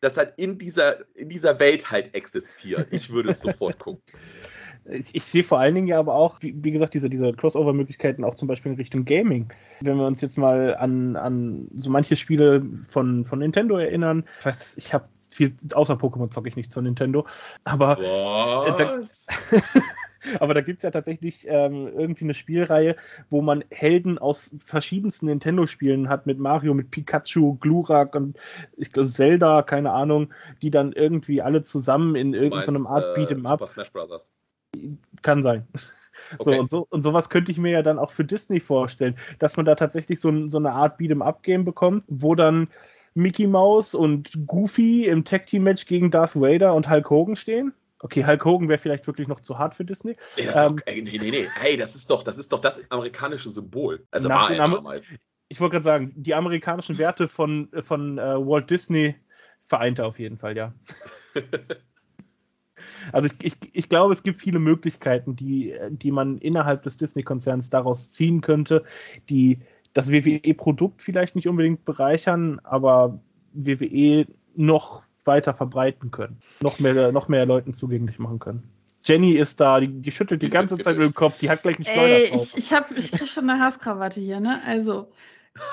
[SPEAKER 3] das halt in dieser, in dieser Welt halt existiert. Ich würde es sofort gucken.
[SPEAKER 2] Ich, ich, sehe vor allen Dingen ja aber auch, wie, wie gesagt, diese, diese Crossover-Möglichkeiten auch zum Beispiel in Richtung Gaming. Wenn wir uns jetzt mal an, an so manche Spiele von, von Nintendo erinnern, ich weiß, ich habe viel, außer Pokémon zocke ich nicht zur Nintendo, aber. Was? Da, Aber da gibt es ja tatsächlich ähm, irgendwie eine Spielreihe, wo man Helden aus verschiedensten Nintendo-Spielen hat, mit Mario, mit Pikachu, Glurak und ich glaube Zelda, keine Ahnung, die dann irgendwie alle zusammen in irgendeiner Art äh, Beat'em Up. Super Smash Bros. Kann sein. Okay. So, und, so, und sowas könnte ich mir ja dann auch für Disney vorstellen, dass man da tatsächlich so, so eine Art Beat'em-Up-Game bekommt, wo dann Mickey Mouse und Goofy im Tag-Team-Match gegen Darth Vader und Hulk Hogan stehen. Okay, Hulk Hogan wäre vielleicht wirklich noch zu hart für Disney.
[SPEAKER 3] Ey, das ähm, auch, ey, nee, nee, nee. Hey, das ist doch, das ist doch das amerikanische Symbol. Also war er
[SPEAKER 2] damals. Ich wollte gerade sagen, die amerikanischen Werte von, von uh, Walt Disney vereint er auf jeden Fall, ja. also ich, ich, ich glaube, es gibt viele Möglichkeiten, die, die man innerhalb des Disney-Konzerns daraus ziehen könnte, die das WWE-Produkt vielleicht nicht unbedingt bereichern, aber WWE noch weiter verbreiten können. Noch mehr, noch mehr Leuten zugänglich machen können. Jenny ist da, die, die schüttelt die, die ganze Zeit mit dem Kopf, die hat gleich einen Schleuder
[SPEAKER 1] Ey, Ich, ich, hab, ich krieg schon eine Haarkrawatte hier, ne? Also,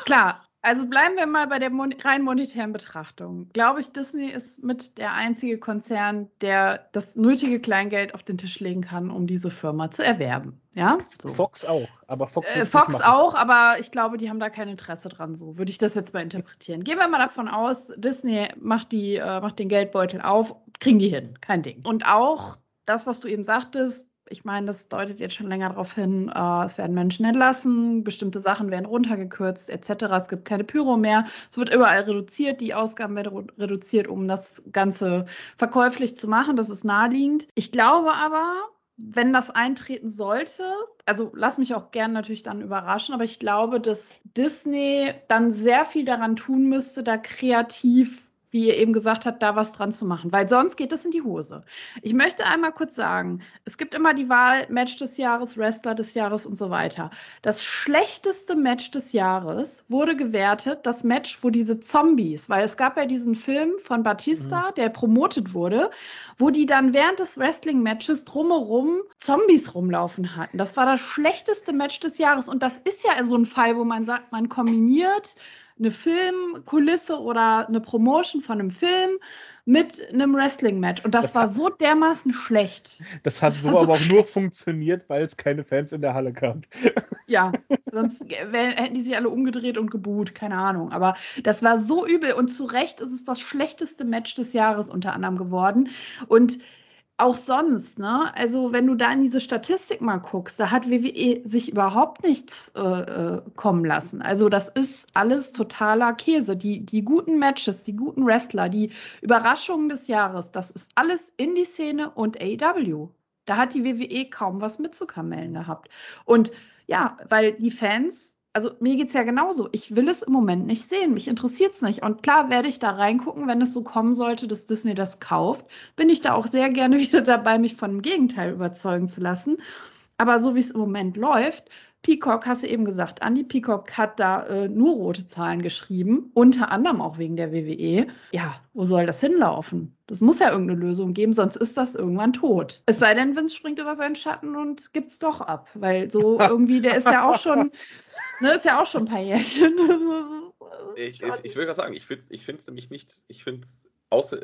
[SPEAKER 1] klar, also bleiben wir mal bei der rein monetären Betrachtung. Glaube ich, Disney ist mit der einzige Konzern, der das nötige Kleingeld auf den Tisch legen kann, um diese Firma zu erwerben. Ja?
[SPEAKER 2] So. Fox auch, aber Fox,
[SPEAKER 1] äh, Fox auch, aber ich glaube, die haben da kein Interesse dran. So würde ich das jetzt mal interpretieren. Gehen wir mal davon aus, Disney macht, die, äh, macht den Geldbeutel auf, kriegen die hin, kein Ding. Und auch das, was du eben sagtest, ich meine, das deutet jetzt schon länger darauf hin, äh, es werden Menschen entlassen, bestimmte Sachen werden runtergekürzt, etc. Es gibt keine Pyro mehr. Es wird überall reduziert, die Ausgaben werden reduziert, um das Ganze verkäuflich zu machen. Das ist naheliegend. Ich glaube aber, wenn das eintreten sollte, also lass mich auch gern natürlich dann überraschen, aber ich glaube, dass Disney dann sehr viel daran tun müsste, da kreativ wie ihr eben gesagt habt, da was dran zu machen, weil sonst geht es in die Hose. Ich möchte einmal kurz sagen, es gibt immer die Wahl Match des Jahres, Wrestler des Jahres und so weiter. Das schlechteste Match des Jahres wurde gewertet, das Match, wo diese Zombies, weil es gab ja diesen Film von Batista, mhm. der promotet wurde, wo die dann während des Wrestling-Matches drumherum Zombies rumlaufen hatten. Das war das schlechteste Match des Jahres und das ist ja so ein Fall, wo man sagt, man kombiniert eine Filmkulisse oder eine Promotion von einem Film mit einem Wrestling-Match. Und das, das war hat, so dermaßen schlecht.
[SPEAKER 2] Das hat das so aber so auch schlecht. nur funktioniert, weil es keine Fans in der Halle gab.
[SPEAKER 1] Ja, sonst hätten die sich alle umgedreht und geboot, keine Ahnung. Aber das war so übel und zu Recht ist es das schlechteste Match des Jahres unter anderem geworden. Und auch sonst, ne? Also, wenn du da in diese Statistik mal guckst, da hat WWE sich überhaupt nichts äh, äh, kommen lassen. Also, das ist alles totaler Käse. Die, die guten Matches, die guten Wrestler, die Überraschungen des Jahres, das ist alles in die Szene und AEW. Da hat die WWE kaum was mitzukamellen gehabt. Und ja, weil die Fans also mir geht es ja genauso. Ich will es im Moment nicht sehen. Mich interessiert es nicht. Und klar werde ich da reingucken, wenn es so kommen sollte, dass Disney das kauft. Bin ich da auch sehr gerne wieder dabei, mich von dem Gegenteil überzeugen zu lassen. Aber so wie es im Moment läuft, Peacock, hast du eben gesagt, Andy Peacock hat da äh, nur rote Zahlen geschrieben, unter anderem auch wegen der WWE. Ja, wo soll das hinlaufen? Das muss ja irgendeine Lösung geben, sonst ist das irgendwann tot. Es sei denn, Vince springt über seinen Schatten und gibt's doch ab, weil so irgendwie, der ist ja auch schon, ne, ist ja auch schon ein paar Jährchen.
[SPEAKER 3] ich, ich, ich will gerade sagen, ich finde es ich nämlich nicht, ich finde es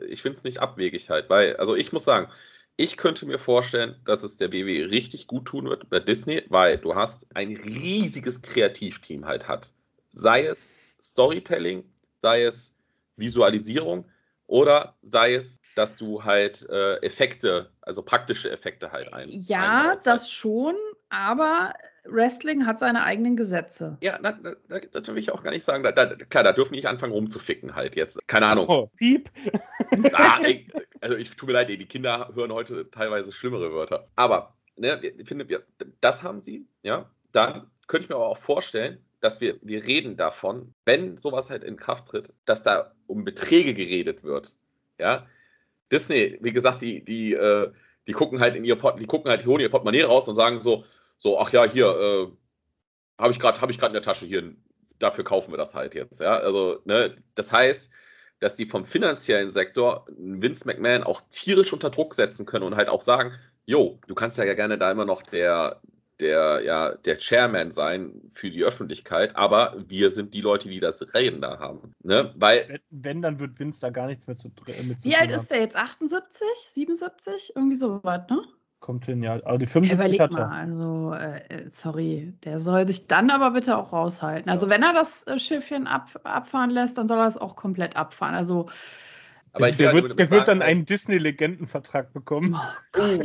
[SPEAKER 3] ich finde es nicht abwegig halt, weil, also ich muss sagen, ich könnte mir vorstellen, dass es der BW richtig gut tun wird bei Disney, weil du hast ein riesiges Kreativteam halt hat. Sei es Storytelling, sei es Visualisierung oder sei es, dass du halt äh, Effekte, also praktische Effekte halt ein.
[SPEAKER 1] Ja, das halt. schon, aber Wrestling hat seine eigenen Gesetze.
[SPEAKER 3] Ja, na, na, das will ich auch gar nicht sagen. Da, da, klar, da dürfen nicht anfangen rumzuficken halt jetzt. Keine Ahnung. Oh, Piep. Ah, ey, also ich tue mir leid, ey, die Kinder hören heute teilweise schlimmere Wörter. Aber, ne, ich finde, wir, das haben sie, ja. Dann könnte ich mir aber auch vorstellen, dass wir, wir reden davon, wenn sowas halt in Kraft tritt, dass da um Beträge geredet wird. Ja. Disney, wie gesagt, die, die, äh, die gucken halt in ihr Port, die gucken halt, holen ihr Portemonnaie raus und sagen so, so, ach ja, hier, äh, habe ich gerade hab in der Tasche, hier, dafür kaufen wir das halt jetzt. Ja, also, ne, das heißt, dass die vom finanziellen Sektor Vince McMahon auch tierisch unter Druck setzen können und halt auch sagen, jo, du kannst ja gerne da immer noch der, der, ja, der Chairman sein für die Öffentlichkeit, aber wir sind die Leute, die das Reden da haben. Ne? Weil,
[SPEAKER 2] wenn, wenn dann wird Vince da gar nichts mehr zu,
[SPEAKER 1] äh, mit zu Wie alt ist der jetzt? 78? 77? Irgendwie so was, ne?
[SPEAKER 2] Kommt hin, ja. Aber die 75
[SPEAKER 1] hat er. Also, äh, sorry, der soll sich dann aber bitte auch raushalten. Also, wenn er das äh, Schiffchen ab, abfahren lässt, dann soll er es auch komplett abfahren. Also,
[SPEAKER 2] aber der, wird, der wird, dann einen Disney-Legendenvertrag bekommen. Oh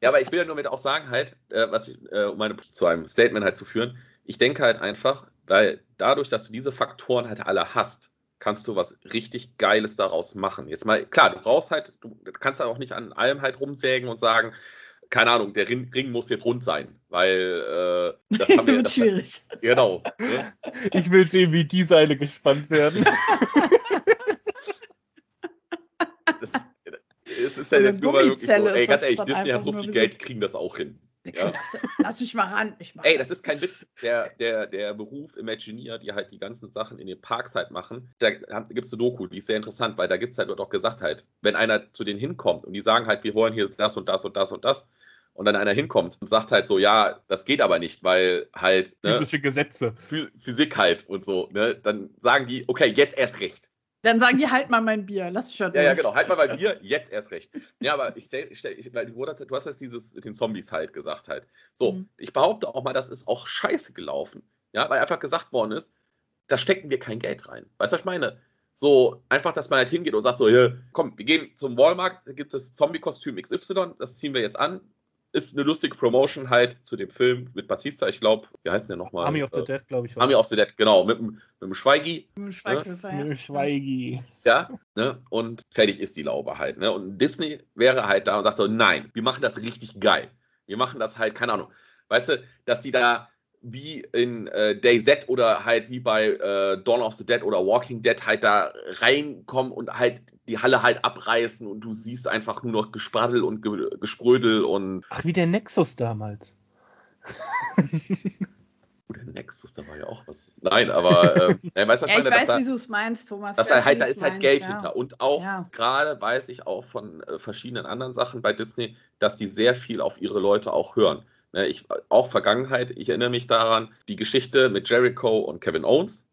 [SPEAKER 3] ja, aber ich will ja nur mit auch sagen, halt, äh, was ich, äh, um meine, zu einem Statement halt zu führen, ich denke halt einfach, weil dadurch, dass du diese Faktoren halt alle hast, kannst du was richtig Geiles daraus machen. Jetzt mal, klar, du brauchst halt, du kannst halt auch nicht an allem halt rumsägen und sagen, keine Ahnung, der Ring, Ring muss jetzt rund sein, weil äh, das haben wir.
[SPEAKER 1] Das schwierig.
[SPEAKER 3] Hat, genau.
[SPEAKER 2] Ne? Ich will sehen, wie die Seile gespannt werden.
[SPEAKER 3] das, es ist ja jetzt nur mal wirklich so, ey, ganz ehrlich, Disney hat so viel Geld, die kriegen das auch hin. Ja.
[SPEAKER 1] Lass mich mal ran.
[SPEAKER 3] Ey, das ist kein Witz. Der, der, der Beruf Imagineer, die halt die ganzen Sachen in den Parks halt machen, da gibt es eine Doku, die ist sehr interessant, weil da gibt es halt dort auch gesagt halt, wenn einer zu denen hinkommt und die sagen halt, wir wollen hier das und das und das und das, und dann einer hinkommt und sagt halt so, ja, das geht aber nicht, weil halt.
[SPEAKER 2] Ne, Physische Gesetze.
[SPEAKER 3] Physik halt und so, ne? Dann sagen die, okay, jetzt erst recht.
[SPEAKER 1] Dann sagen die, halt mal mein Bier, lass mich schon
[SPEAKER 3] Ja, ja, genau, halt mal mein Bier, jetzt erst recht. Ja, aber ich stell, stell ich, weil du, hast jetzt dieses mit den Zombies halt gesagt halt. So, mhm. ich behaupte auch mal, das ist auch scheiße gelaufen. Ja, weil einfach gesagt worden ist, da stecken wir kein Geld rein. Weißt du, was ich meine? So, einfach, dass man halt hingeht und sagt so, hier, komm, wir gehen zum Walmart, da gibt es Zombie-Kostüm XY, das ziehen wir jetzt an, ist eine lustige Promotion halt zu dem Film mit Batista, ich glaube, wie heißt der nochmal?
[SPEAKER 2] Army of the äh, Dead, glaube ich.
[SPEAKER 3] Army of the Dead, genau, mit, mit dem Schweigi.
[SPEAKER 1] Mit dem Schweigi.
[SPEAKER 2] Ne? Mit dem Schweigi.
[SPEAKER 3] Ja, ne? und fertig ist die Laube halt. Ne? Und Disney wäre halt da und sagt so, nein, wir machen das richtig geil. Wir machen das halt, keine Ahnung, weißt du, dass die da wie in äh, Day Z oder halt wie bei äh, Dawn of the Dead oder Walking Dead halt da reinkommen und halt die Halle halt abreißen und du siehst einfach nur noch Gespraddel und Ge Gesprödel und.
[SPEAKER 2] Ach, wie der Nexus damals.
[SPEAKER 3] der Nexus, da war ja auch was. Nein, aber äh,
[SPEAKER 1] ja, weißt, ja, ich meine, weiß, wie du es meinst, Thomas.
[SPEAKER 3] Das halt, da ist halt Geld ja. hinter. Und auch ja. gerade weiß ich auch von äh, verschiedenen anderen Sachen bei Disney, dass die sehr viel auf ihre Leute auch hören. Ne, ich, auch Vergangenheit, ich erinnere mich daran, die Geschichte mit Jericho und Kevin Owens,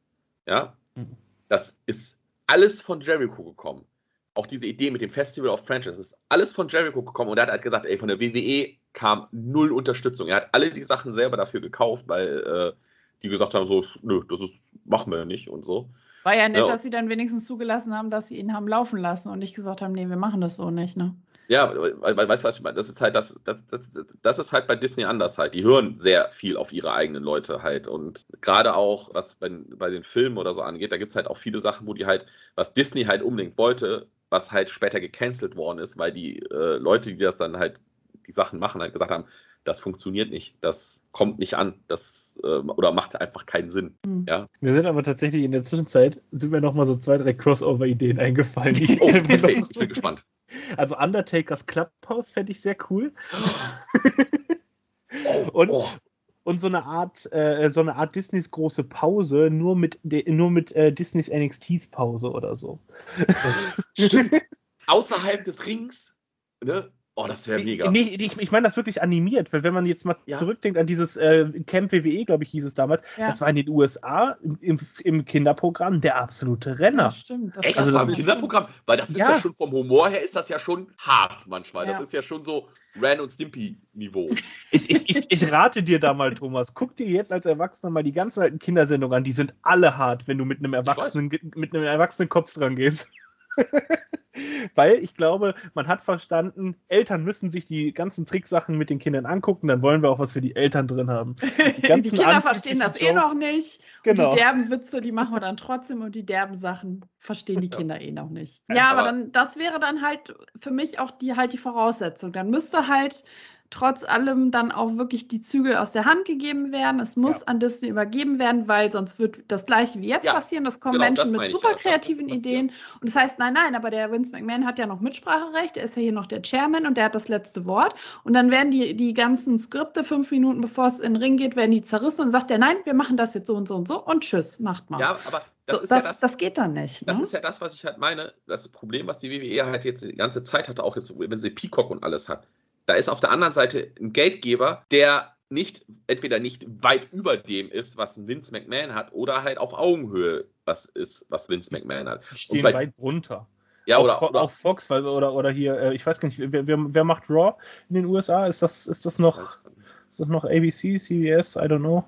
[SPEAKER 3] ja, mhm. das ist alles von Jericho gekommen. Auch diese Idee mit dem Festival of Franchise, das ist alles von Jericho gekommen und er hat halt gesagt, ey, von der WWE kam null Unterstützung. Er hat alle die Sachen selber dafür gekauft, weil äh, die gesagt haben, so, nö, das ist, machen wir nicht und so.
[SPEAKER 1] War ja nett, ja. dass sie dann wenigstens zugelassen haben, dass sie ihn haben laufen lassen und nicht gesagt haben, nee, wir machen das so nicht, ne?
[SPEAKER 3] Ja, weil, weißt du, was ich meine? Das ist halt das, das, das, das ist halt bei Disney anders halt. Die hören sehr viel auf ihre eigenen Leute halt. Und gerade auch, was bei, bei den Filmen oder so angeht, da gibt es halt auch viele Sachen, wo die halt, was Disney halt unbedingt wollte, was halt später gecancelt worden ist, weil die äh, Leute, die das dann halt, die Sachen machen, halt gesagt haben, das funktioniert nicht, das kommt nicht an, das äh, oder macht einfach keinen Sinn. Mhm. Ja.
[SPEAKER 2] Wir sind aber tatsächlich in der Zwischenzeit, sind mir nochmal so zwei, drei Crossover-Ideen eingefallen.
[SPEAKER 3] oh, ich bin gespannt.
[SPEAKER 2] Also Undertakers Clubhouse fände ich sehr cool. Oh, Und oh. und so eine Art, äh, so eine Art Disneys große Pause, nur mit, nur mit äh, Disneys NXTs Pause oder so.
[SPEAKER 3] Stimmt. Außerhalb des Rings, ne? Oh, das wäre mega.
[SPEAKER 2] Nee, ich, ich meine das wirklich animiert, weil wenn man jetzt mal
[SPEAKER 3] Ja.
[SPEAKER 2] zurückdenkt an dieses äh, Camp WWE, glaube ich, hieß es damals,
[SPEAKER 1] Ja.
[SPEAKER 2] das war in den USA im, im, Kinderprogramm der absolute Renner.
[SPEAKER 1] stimmt. Das
[SPEAKER 3] Echt,
[SPEAKER 2] Also
[SPEAKER 3] das war
[SPEAKER 2] das
[SPEAKER 3] im Kinderprogramm? Weil das ist ja.
[SPEAKER 2] Ja.
[SPEAKER 3] schon vom Humor her ist das ja schon hart manchmal.
[SPEAKER 1] Ja.
[SPEAKER 3] Das ist ja schon so Ran und Stimpy-Niveau.
[SPEAKER 2] Ich, ich, ich, ich rate dir da mal, Thomas, guck dir jetzt als Erwachsener mal die ganzen alten Kindersendungen an. Die sind alle hart, wenn du mit einem Erwachsenen, mit einem erwachsenen Kopf dran gehst. Weil ich glaube, man hat verstanden, Eltern müssen sich die ganzen Tricksachen mit den Kindern angucken, dann wollen wir auch was für die Eltern drin haben.
[SPEAKER 1] die
[SPEAKER 2] ganzen
[SPEAKER 1] Kinder verstehen das eh noch
[SPEAKER 2] Jokes.
[SPEAKER 1] nicht.
[SPEAKER 2] Genau.
[SPEAKER 1] Und die derben Witze, die machen wir dann trotzdem und die derben Sachen verstehen die Kinder eh noch nicht.
[SPEAKER 3] Ja,
[SPEAKER 1] aber- dann, das wäre dann halt für mich auch die halt die Voraussetzung. Dann müsste halt trotz allem dann auch wirklich die Zügel aus der Hand gegeben werden. Es muss
[SPEAKER 2] Ja.
[SPEAKER 1] an Disney übergeben werden, weil sonst wird das gleiche wie jetzt
[SPEAKER 3] Ja,
[SPEAKER 1] passieren. Es kommen
[SPEAKER 3] genau,
[SPEAKER 1] Menschen
[SPEAKER 3] das
[SPEAKER 1] mit super.
[SPEAKER 3] Das- das
[SPEAKER 1] kreativen
[SPEAKER 3] passiert.
[SPEAKER 1] Ideen. Und das heißt, nein, nein, aber der Vince McMahon hat ja noch Mitspracherecht. Er ist ja hier noch der Chairman und der hat das letzte Wort. Und dann werden die, die ganzen Skripte fünf Minuten bevor es in den Ring geht, werden die zerrissen und sagt er, nein, wir machen das jetzt so und so und so und tschüss, macht mal.
[SPEAKER 3] Ja, aber das
[SPEAKER 1] so, das,
[SPEAKER 3] ja das.
[SPEAKER 1] das geht dann nicht.
[SPEAKER 3] Das
[SPEAKER 1] ne?
[SPEAKER 3] ist ja das, was ich halt meine. Das Problem, was die WWE halt jetzt die ganze Zeit hatte, auch jetzt, wenn sie Peacock und alles hat. Da ist auf der anderen Seite ein Geldgeber, der nicht, entweder nicht weit über dem ist, was ein Vince McMahon hat, oder halt auf Augenhöhe was ist, was Vince McMahon hat.
[SPEAKER 2] Die stehen
[SPEAKER 3] bei-
[SPEAKER 2] weit runter.
[SPEAKER 3] Ja,
[SPEAKER 2] auch,
[SPEAKER 3] oder,
[SPEAKER 2] Fo-
[SPEAKER 3] oder
[SPEAKER 2] auch Fox, weil, oder, oder hier, äh, ich weiß gar nicht, wer, wer, wer macht Raw in den USA? Ist das, ist das noch, ist das noch ABC, CBS? I don't know.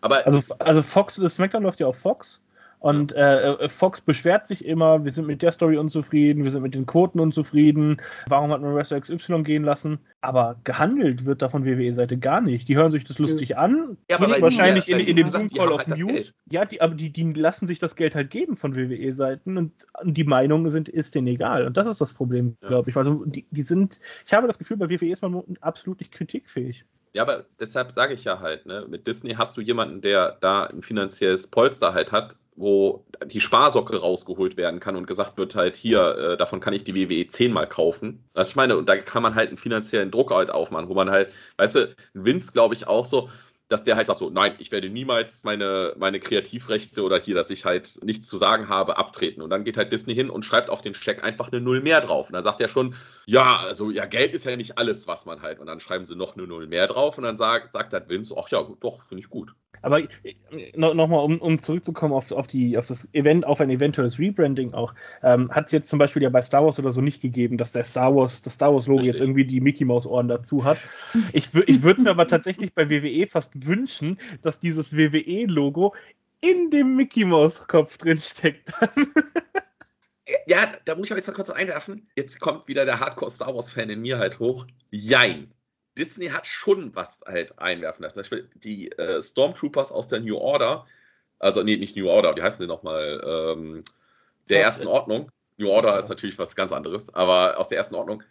[SPEAKER 3] aber
[SPEAKER 2] Also, also Fox, das SmackDown läuft ja auf Fox. Und äh, äh, Fox beschwert sich immer, wir sind mit der Story unzufrieden, wir sind mit den Quoten unzufrieden, warum hat man Wrestler XY gehen lassen? Aber gehandelt wird da von WWE-Seite gar nicht. Die hören sich das lustig an,
[SPEAKER 3] Ja, aber die
[SPEAKER 2] wahrscheinlich
[SPEAKER 3] ja-
[SPEAKER 2] in, in dem
[SPEAKER 3] die
[SPEAKER 2] Zoom-Call
[SPEAKER 3] haben
[SPEAKER 2] auf
[SPEAKER 3] halt
[SPEAKER 2] Mute. Ja, die, aber die, die lassen sich das Geld halt geben von WWE-Seiten und die Meinungen sind, ist denen egal. Und das ist das Problem,
[SPEAKER 3] Ja.
[SPEAKER 2] glaube ich. Also die, die sind, ich habe das Gefühl, bei WWE ist man absolut nicht kritikfähig.
[SPEAKER 3] Ja, aber deshalb sage ich ja halt, ne, mit Disney hast du jemanden, der da ein finanzielles Polster halt hat, wo die Sparsocke rausgeholt werden kann und gesagt wird halt, hier, äh, davon kann ich die WWE zehnmal kaufen. Was ich meine, und da kann man halt einen finanziellen Druck halt aufmachen, wo man halt, weißt du, Vince glaube ich auch so, dass der halt sagt so, nein, ich werde niemals meine, meine Kreativrechte oder hier, dass ich halt nichts zu sagen habe, abtreten. Und dann geht halt Disney hin und schreibt auf den Scheck einfach eine Null mehr drauf. Und dann sagt er schon, ja, also ja, Geld ist ja nicht alles, was man halt. Und dann schreiben sie noch eine Null mehr drauf und dann sagt, sagt halt Vince, ach ja, doch, finde ich gut.
[SPEAKER 2] Aber äh, no, nochmal, um, um zurückzukommen auf, auf, die, auf das Event, auf ein eventuelles Rebranding auch, ähm, hat es jetzt zum Beispiel ja bei Star Wars oder so nicht gegeben, dass der Star Wars, das Star Wars Logo
[SPEAKER 3] Richtig.
[SPEAKER 2] jetzt irgendwie die Mickey Maus Ohren dazu hat. Ich, ich würde es mir aber tatsächlich bei WWE fast wünschen, dass dieses WWE-Logo in dem Mickey Maus Kopf drin steckt.
[SPEAKER 3] Ja, da muss ich aber jetzt mal kurz einwerfen. Jetzt kommt wieder der Hardcore-Star Wars-Fan in mir halt hoch. Jein. Disney hat schon was halt einwerfen lassen. Zum Beispiel die äh, Stormtroopers aus der New Order, also nee, nicht New Order, wie heißen die nochmal? Ähm, der ersten Ordnung. New Order ist natürlich was ganz anderes, aber aus der ersten Ordnung,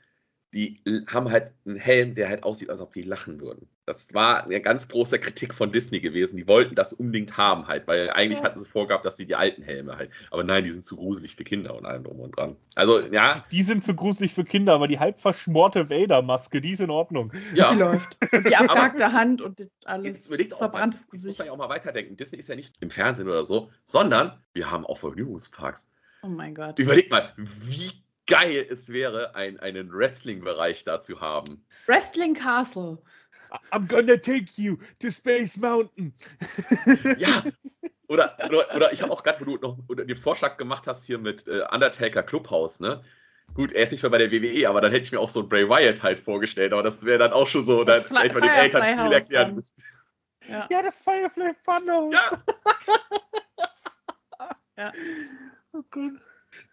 [SPEAKER 3] die haben halt einen Helm, der halt aussieht, als ob die lachen würden. Das war eine ganz große Kritik von Disney gewesen. Die wollten das unbedingt haben halt, weil eigentlich
[SPEAKER 1] Ja.
[SPEAKER 3] hatten sie vorgehabt, dass die die alten Helme halt. Aber nein, die sind zu gruselig für Kinder und allem drum und dran. Also ja,
[SPEAKER 2] Die sind zu gruselig für Kinder, aber die halb verschmorte Vader-Maske, die ist in Ordnung.
[SPEAKER 3] ja.
[SPEAKER 1] Die läuft. Und die abgehackte Hand und
[SPEAKER 3] Jetzt
[SPEAKER 1] alles.
[SPEAKER 3] überlegt auch mal,
[SPEAKER 1] verbranntes
[SPEAKER 3] jetzt muss
[SPEAKER 1] Gesicht.
[SPEAKER 3] man ja auch mal weiterdenken. Disney ist ja nicht im Fernsehen oder so, sondern wir haben auch Vergnügungsparks.
[SPEAKER 1] Oh mein Gott.
[SPEAKER 3] Überleg mal, wie geil es wäre, ein, einen Wrestling-Bereich da zu haben.
[SPEAKER 1] Wrestling Castle.
[SPEAKER 2] I'm gonna take you to Space Mountain.
[SPEAKER 3] Ja. Oder, oder, oder ich habe auch gerade, wo du noch oder den Vorschlag gemacht hast hier mit äh, Undertaker Clubhouse, ne? Gut, er ist nicht mehr bei der WWE, aber dann hätte ich mir auch so ein Bray Wyatt halt vorgestellt, aber das wäre dann auch schon so, dann hätte man den Eltern viel erklären müssen.
[SPEAKER 1] Ja.
[SPEAKER 2] Ja, das Firefly Funhouse.
[SPEAKER 3] Ja.
[SPEAKER 1] Ja.
[SPEAKER 2] Oh Gott.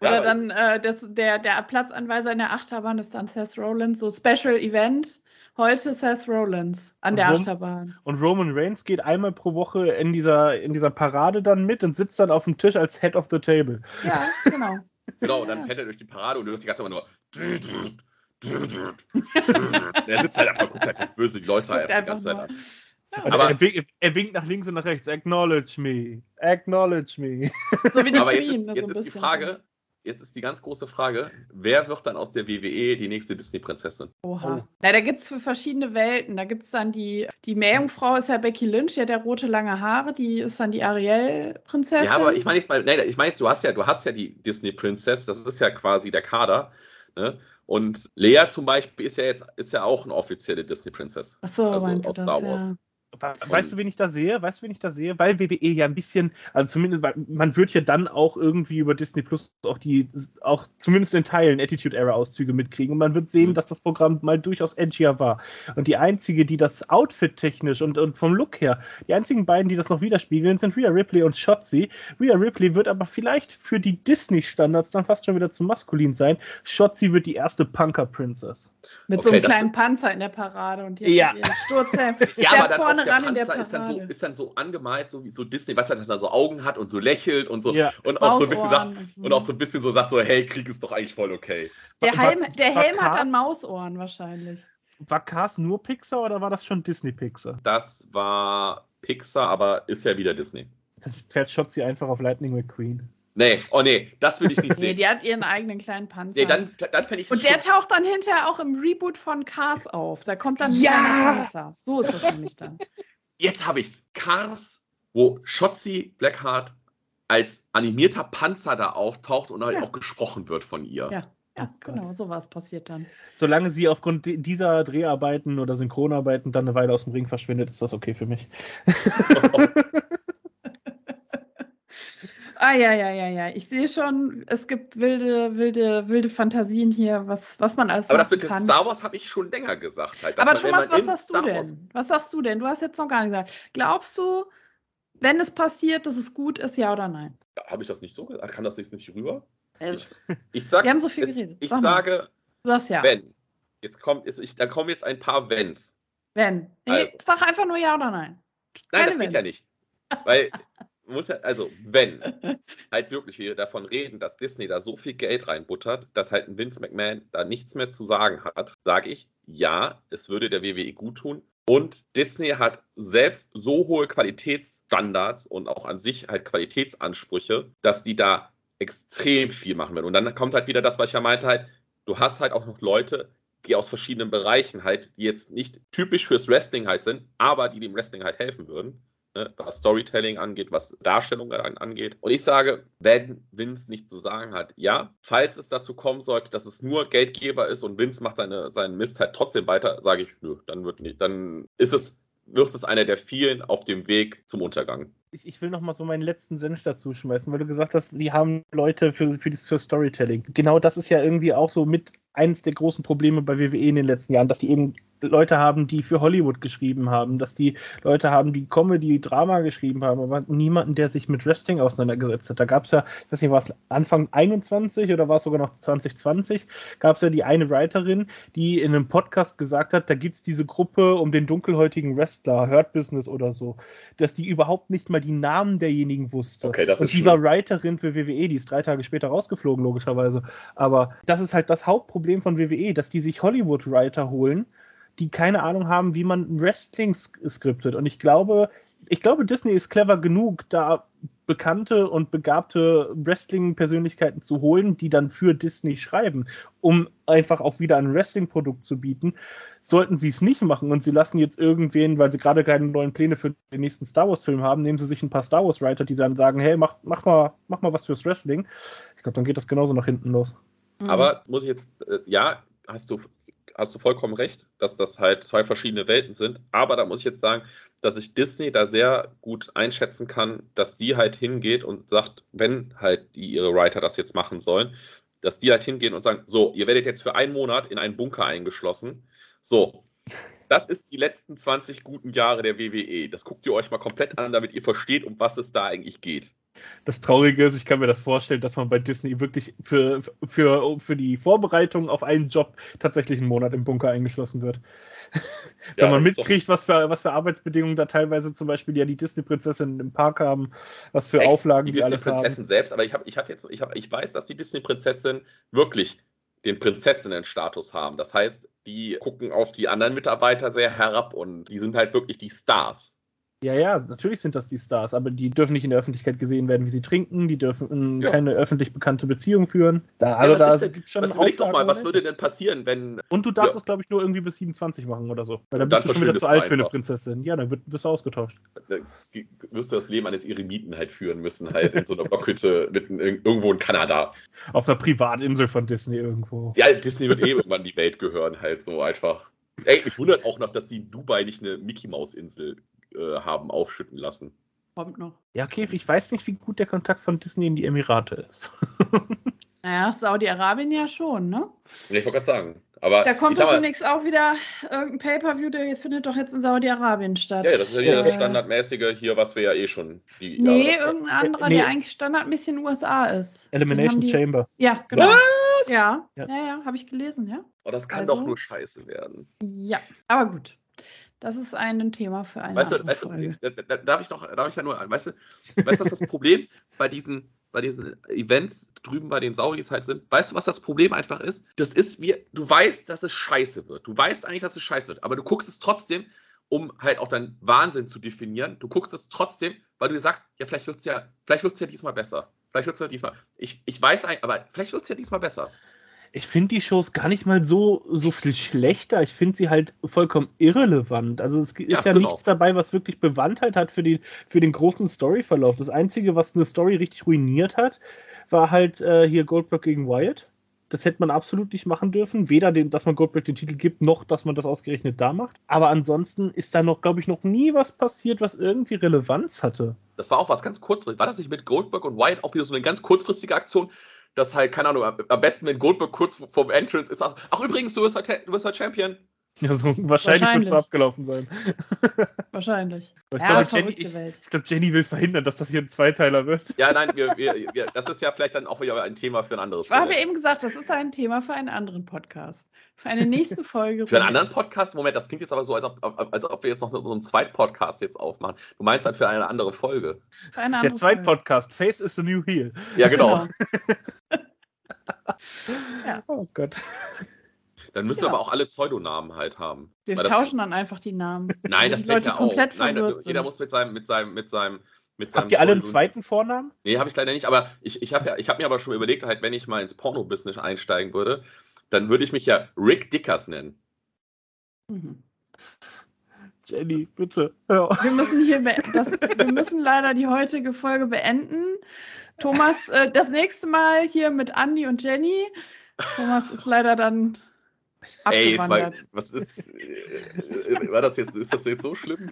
[SPEAKER 1] Oder
[SPEAKER 3] Ja,
[SPEAKER 1] dann äh, das, der, der Platzanweiser in der Achterbahn ist dann Seth Rollins, so Special Event. Heute Seth Rollins an der
[SPEAKER 2] Rom-
[SPEAKER 1] Achterbahn.
[SPEAKER 2] Und Roman Reigns geht einmal pro Woche in dieser, in dieser Parade dann mit und sitzt dann auf dem Tisch als Head of the Table.
[SPEAKER 1] Ja, genau.
[SPEAKER 3] Genau, und dann pennt er durch die Parade und du hörst die ganze Zeit immer nur. Der sitzt halt einfach, guckt halt böse die Leute
[SPEAKER 1] Guckt
[SPEAKER 3] einfach die ganze Zeit an.
[SPEAKER 1] Ja,
[SPEAKER 3] Aber-
[SPEAKER 2] er, winkt, er winkt nach links und nach rechts. Acknowledge me. Acknowledge me.
[SPEAKER 1] so wie die
[SPEAKER 3] Aber jetzt
[SPEAKER 1] Queen.
[SPEAKER 3] ist,
[SPEAKER 1] ne,
[SPEAKER 3] jetzt
[SPEAKER 1] so ein
[SPEAKER 3] ist die
[SPEAKER 1] bisschen.
[SPEAKER 3] Frage, jetzt ist die ganz große Frage, wer wird dann aus der WWE die nächste Disney-Prinzessin?
[SPEAKER 1] Oha.
[SPEAKER 2] Oh.
[SPEAKER 1] Na, da gibt es für verschiedene Welten. Da gibt es dann die, die Meerjungfrau ist ja Becky Lynch, die hat ja rote lange Haare, die ist dann die Ariel-Prinzessin.
[SPEAKER 3] Ja, aber ich meine jetzt mal, nein, ich meine jetzt, du hast ja, du hast ja die Disney Princess, das ist ja quasi der Kader. Ne? Und Lea zum Beispiel ist ja jetzt ist ja auch eine offizielle Disney Princess.
[SPEAKER 1] Achso,
[SPEAKER 3] also aus
[SPEAKER 1] das,
[SPEAKER 3] Star Wars.
[SPEAKER 1] ja.
[SPEAKER 2] We- Weißt du, wen ich da sehe? Weißt du, wen ich da sehe? Weil WWE ja ein bisschen, also zumindest, man wird ja dann auch irgendwie über Disney Plus auch die, auch zumindest in Teilen Attitude Era Auszüge mitkriegen und man wird sehen,
[SPEAKER 3] Mhm.
[SPEAKER 2] dass das Programm mal durchaus edgier war. Und die einzige, die das Outfit technisch und, und vom Look her, die einzigen beiden, die das noch widerspiegeln, sind Rhea Ripley und Shotzi. Rhea Ripley wird aber vielleicht für die Disney Standards dann fast schon wieder zu maskulin sein. Shotzi wird die erste Punker Princess.
[SPEAKER 1] Mit so
[SPEAKER 3] Okay,
[SPEAKER 1] einem
[SPEAKER 3] das-
[SPEAKER 1] kleinen Panzer in der Parade und hier
[SPEAKER 2] Ja.
[SPEAKER 1] Sturzhelm.
[SPEAKER 3] Ja,
[SPEAKER 1] Der
[SPEAKER 3] aber dann
[SPEAKER 1] vorne
[SPEAKER 3] der
[SPEAKER 1] in der
[SPEAKER 3] Panzer ist dann, so, ist dann so angemalt, so wie so Disney, weißt du, dass er dann so Augen hat und so lächelt und so
[SPEAKER 2] Ja.
[SPEAKER 3] und auch so ein bisschen sagt, und auch so ein bisschen so sagt so, hey, Krieg ist doch eigentlich voll okay.
[SPEAKER 1] Der Helm, der Helm hat dann Mausohren wahrscheinlich.
[SPEAKER 2] War Cars nur Pixar oder war das schon Disney Pixar?
[SPEAKER 3] Das war Pixar, aber ist ja wieder Disney.
[SPEAKER 2] Das fährt Shotzi einfach auf Lightning McQueen.
[SPEAKER 3] Nee, oh nee, das will ich nicht
[SPEAKER 1] Nee,
[SPEAKER 3] sehen.
[SPEAKER 1] die hat ihren eigenen kleinen Panzer.
[SPEAKER 3] Nee, dann, dann fände ich
[SPEAKER 1] und der taucht dann hinterher auch im Reboot von Cars auf. Da kommt dann ein
[SPEAKER 2] Ja!
[SPEAKER 1] Panzer. So ist das nämlich dann.
[SPEAKER 3] Jetzt habe ich's. Cars, wo Shotzi Blackheart als animierter Panzer da auftaucht und halt
[SPEAKER 1] Ja.
[SPEAKER 3] auch gesprochen wird von ihr.
[SPEAKER 1] Ja, ja
[SPEAKER 2] Oh Gott.
[SPEAKER 1] genau, sowas passiert dann.
[SPEAKER 2] Solange sie aufgrund di- dieser Dreharbeiten oder Synchronarbeiten dann eine Weile aus dem Ring verschwindet, ist das okay für mich.
[SPEAKER 1] Ah, ja, ja, ja, ja. Ich sehe schon, es gibt wilde, wilde, wilde Fantasien hier, was, was man alles
[SPEAKER 3] Aber das mit
[SPEAKER 1] kann.
[SPEAKER 3] Star Wars habe ich schon länger gesagt. Halt,
[SPEAKER 1] Aber
[SPEAKER 3] man,
[SPEAKER 1] Thomas, was sagst du
[SPEAKER 3] Star
[SPEAKER 1] denn?
[SPEAKER 3] Wars-
[SPEAKER 1] Was sagst du denn? Du hast jetzt noch gar nicht gesagt. Glaubst du, wenn es passiert, dass es gut ist, ja oder nein?
[SPEAKER 3] Habe ich das nicht so gesagt? Kann das jetzt nicht rüber?
[SPEAKER 1] Also,
[SPEAKER 3] Ich, ich sag,
[SPEAKER 1] wir haben so viel
[SPEAKER 3] es,
[SPEAKER 1] geredet.
[SPEAKER 3] ich
[SPEAKER 1] Sag
[SPEAKER 3] sage,
[SPEAKER 1] du sagst ja.
[SPEAKER 3] wenn. Jetzt kommt, jetzt, ich, da kommen jetzt ein paar Wenns.
[SPEAKER 1] Wenn.
[SPEAKER 3] Also.
[SPEAKER 1] Sag einfach nur ja oder nein.
[SPEAKER 3] Nein,
[SPEAKER 1] Keine
[SPEAKER 3] das geht ja
[SPEAKER 1] Wenns.
[SPEAKER 3] nicht. Weil, muss ja, also, wenn halt wirklich wir davon reden, dass Disney da so viel Geld reinbuttert, dass halt ein Vince McMahon da nichts mehr zu sagen hat, sage ich, ja, es würde der WWE gut tun. Und Disney hat selbst so hohe Qualitätsstandards und auch an sich halt Qualitätsansprüche, dass die da extrem viel machen werden. Und dann kommt halt wieder das, was ich ja meinte, halt, du hast halt auch noch Leute, die aus verschiedenen Bereichen halt, die jetzt nicht typisch fürs Wrestling halt sind, aber die dem Wrestling halt helfen würden ne, was Storytelling angeht, was Darstellung an- angeht. Und ich sage, wenn Vince nichts zu sagen hat, ja, falls es dazu kommen sollte, dass es nur Geldgeber ist und Vince macht seine, seinen Mist halt trotzdem weiter, sage ich, nö, dann wird nicht, dann ist es, wird es einer der vielen auf dem Weg zum Untergang.
[SPEAKER 2] Ich, ich will noch mal so meinen letzten Senf dazu schmeißen, weil du gesagt hast, die haben Leute für, für, das, für Storytelling. Genau das ist ja irgendwie auch so mit eines der großen Probleme bei WWE in den letzten Jahren, dass die eben Leute haben, die für Hollywood geschrieben haben, dass die Leute haben, die Comedy, Drama geschrieben haben, aber niemanden, der sich mit Wrestling auseinandergesetzt hat. Da gab es ja, ich weiß nicht, war es Anfang 21 oder war es sogar noch 2020, gab es ja die eine Writerin, die in einem Podcast gesagt hat, da gibt es diese Gruppe um den dunkelhäutigen Wrestler, Hurt Business oder so, dass die überhaupt nicht mal die Namen derjenigen wusste.
[SPEAKER 3] Okay, das
[SPEAKER 2] Und die
[SPEAKER 3] schlimm.
[SPEAKER 2] war Writerin für WWE, die ist drei Tage später rausgeflogen, logischerweise. Aber das ist halt das Hauptproblem von WWE, dass die sich Hollywood-Writer holen, die keine Ahnung haben, wie man Wrestling sk- skriptet. Und ich glaube, ich glaube, Disney ist clever genug, da bekannte und begabte Wrestling-Persönlichkeiten zu holen, die dann für Disney schreiben, um einfach auch wieder ein Wrestling-Produkt zu bieten. Sollten sie es nicht machen und sie lassen jetzt irgendwen, weil sie gerade keine neuen Pläne für den nächsten Star Wars-Film haben, nehmen sie sich ein paar Star Wars-Writer, die dann sagen, hey, mach, mach, mal, mach mal was fürs Wrestling. Ich glaube, dann geht das genauso nach hinten los.
[SPEAKER 3] Aber muss ich jetzt, äh, ja, hast du, hast du vollkommen recht, dass das halt zwei verschiedene Welten sind. Aber da muss ich jetzt sagen, dass ich Disney da sehr gut einschätzen kann, dass die halt hingeht und sagt, wenn halt die, ihre Writer das jetzt machen sollen, dass die halt hingehen und sagen, so, ihr werdet jetzt für einen Monat in einen Bunker eingeschlossen. So, das ist die letzten 20 guten Jahre der WWE. Das guckt ihr euch mal komplett an, damit ihr versteht, um was es da eigentlich geht.
[SPEAKER 2] Das Traurige ist, ich kann mir das vorstellen, dass man bei Disney wirklich für, für, für die Vorbereitung auf einen Job tatsächlich einen Monat im Bunker eingeschlossen wird.
[SPEAKER 3] Ja,
[SPEAKER 2] Wenn man mitkriegt, was für, was für Arbeitsbedingungen da teilweise zum Beispiel ja die Disney-Prinzessinnen im Park haben, was für
[SPEAKER 3] Echt?
[SPEAKER 2] Auflagen
[SPEAKER 3] die
[SPEAKER 2] die, alles haben.
[SPEAKER 3] Disney-Prinzessin selbst, aber ich habe ich hatte jetzt, ich, hab, ich weiß, dass die Disney-Prinzessin wirklich den Prinzessinnen-Status haben. Das heißt, die gucken auf die anderen Mitarbeiter sehr herab und die sind halt wirklich die Stars.
[SPEAKER 2] Ja, ja, natürlich sind das die Stars, aber die dürfen nicht in der Öffentlichkeit gesehen werden, wie sie trinken, die dürfen
[SPEAKER 3] Ja.
[SPEAKER 2] keine öffentlich bekannte Beziehung führen. Da,
[SPEAKER 3] Ja,
[SPEAKER 2] also
[SPEAKER 3] was
[SPEAKER 2] da gibt's schon
[SPEAKER 3] Was überleg doch mal, was würde denn passieren, wenn.
[SPEAKER 2] Und du darfst
[SPEAKER 3] Ja.
[SPEAKER 2] das, glaube ich, nur irgendwie bis 27 machen oder so. Weil dann
[SPEAKER 3] Und
[SPEAKER 2] bist
[SPEAKER 3] dann
[SPEAKER 2] du schon wieder zu alt für eine. Prinzessin. Ja, dann wirst du ausgetauscht.
[SPEAKER 3] äh, wirst du das Leben eines Eremiten halt führen müssen, halt in so einer Blockhütte mitten irgendwo in Kanada.
[SPEAKER 2] Auf einer Privatinsel von Disney irgendwo.
[SPEAKER 3] Ja, Disney wird eh irgendwann die Welt gehören, halt so einfach. Ey, mich wundert auch noch, dass die in Dubai nicht eine Mickey-Maus-Insel äh, haben aufschütten lassen.
[SPEAKER 1] Kommt noch.
[SPEAKER 2] Ja, okay, ich weiß nicht, wie gut der Kontakt von Disney in die Emirate ist.
[SPEAKER 1] Naja, Saudi-Arabien ja schon, ne?
[SPEAKER 3] Ich wollte gerade sagen. Aber
[SPEAKER 1] Da kommt doch
[SPEAKER 3] mal,
[SPEAKER 1] demnächst auch wieder irgendein Pay-Per-View, der findet doch jetzt in Saudi-Arabien statt.
[SPEAKER 3] Ja, das ist ja wieder das
[SPEAKER 1] Äh,
[SPEAKER 3] standardmäßige hier, was wir ja eh schon. Die
[SPEAKER 1] Nee,
[SPEAKER 3] Jahre-
[SPEAKER 1] irgendein anderer,
[SPEAKER 2] nee.
[SPEAKER 1] der eigentlich standardmäßig in den USA ist.
[SPEAKER 2] Elimination Chamber.
[SPEAKER 1] Ja, genau.
[SPEAKER 3] Was?
[SPEAKER 1] Ja,
[SPEAKER 2] Ja.
[SPEAKER 1] ja, ja, habe ich gelesen, ja.
[SPEAKER 3] Oh, das kann
[SPEAKER 1] Also-
[SPEAKER 3] doch nur scheiße werden.
[SPEAKER 1] Ja, aber gut. Das ist ein Thema für eine
[SPEAKER 3] Weißt du, weißt du, darf ich doch, darf ich ja nur, weißt du, weißt du, was das Problem bei diesen, bei diesen Events drüben bei den Saudis halt sind? Weißt du, was das Problem einfach ist? Das ist wie, du weißt, dass es scheiße wird. Du weißt eigentlich, dass es scheiße wird, aber du guckst es trotzdem, um halt auch deinen Wahnsinn zu definieren. Du guckst es trotzdem, weil du dir sagst, ja, vielleicht wird es ja, vielleicht wird's ja diesmal besser. Vielleicht wird es ja diesmal. Ich, ich weiß eigentlich, aber vielleicht wird es ja diesmal besser.
[SPEAKER 2] Ich finde die Shows gar nicht mal so, so viel schlechter. Ich finde sie halt vollkommen irrelevant. Also es ist
[SPEAKER 3] Ja,
[SPEAKER 2] ja,
[SPEAKER 3] genau.
[SPEAKER 2] nichts dabei, was wirklich Bewandtheit hat für, die, für den großen Storyverlauf. Das Einzige, was eine Story richtig ruiniert hat, war halt äh, hier Goldberg gegen Wyatt. Das hätte man absolut nicht machen dürfen. Weder, den, dass man Goldberg den Titel gibt, noch, dass man das ausgerechnet da macht. Aber ansonsten ist da noch, glaube ich, noch nie was passiert, was irgendwie Relevanz hatte.
[SPEAKER 3] Das war auch was ganz kurzfristiges. War das nicht mit Goldberg und Wyatt auch wieder so eine ganz kurzfristige Aktion? Dass halt, keine Ahnung, am besten, wenn Goldberg kurz vorm Entrance ist, sagt, ach übrigens, du bist heute, du bist heute Champion.
[SPEAKER 2] Ja, so, wahrscheinlich wird es abgelaufen sein.
[SPEAKER 1] Wahrscheinlich.
[SPEAKER 2] Ich
[SPEAKER 1] Ja,
[SPEAKER 2] glaube, Jenny, ich, ich glaub, Jenny will verhindern, dass das hier ein Zweiteiler wird.
[SPEAKER 3] Ja, nein, wir, wir, wir, das ist ja vielleicht dann auch wieder ein Thema für ein anderes
[SPEAKER 1] Ich habe
[SPEAKER 3] Projekt.
[SPEAKER 1] eben gesagt, das ist ein Thema für einen anderen Podcast. Für eine nächste Folge.
[SPEAKER 3] Für einen anderen Podcast? Moment, das klingt jetzt aber so, als ob, als ob wir jetzt noch so einen Zweitpodcast jetzt aufmachen. Du meinst halt für eine andere Folge.
[SPEAKER 1] Für eine
[SPEAKER 2] Der
[SPEAKER 1] andere
[SPEAKER 2] zweite
[SPEAKER 1] Folge.
[SPEAKER 2] Podcast, Face is the New Heel.
[SPEAKER 3] Ja, genau.
[SPEAKER 2] Oh Gott.
[SPEAKER 3] Dann müssen
[SPEAKER 1] Ja.
[SPEAKER 3] wir aber auch alle Pseudonamen halt haben.
[SPEAKER 1] Wir
[SPEAKER 3] Weil das-
[SPEAKER 1] tauschen dann einfach die Namen.
[SPEAKER 3] Nein, das
[SPEAKER 1] Leute
[SPEAKER 3] ja auch.
[SPEAKER 1] komplett
[SPEAKER 3] Nein, jeder muss mit seinem, mit seinem, mit seinem, mit seinem
[SPEAKER 2] Habt ihr alle einen zweiten Vornamen?
[SPEAKER 3] Nee, habe ich leider nicht, aber ich, ich habe ja, ich hab mir aber schon überlegt, halt, wenn ich mal ins Porno-Business einsteigen würde, dann würde ich mich ja Rick Dickers nennen.
[SPEAKER 1] Mhm.
[SPEAKER 2] Jenny, bitte. Ja.
[SPEAKER 1] Wir müssen hier das, wir müssen leider die heutige Folge beenden. Thomas, äh, das nächste Mal hier mit Andi und Jenny. Thomas ist leider dann
[SPEAKER 3] Ey,
[SPEAKER 1] abgewandert.
[SPEAKER 3] was ist, äh, war das jetzt, ist das jetzt so schlimm?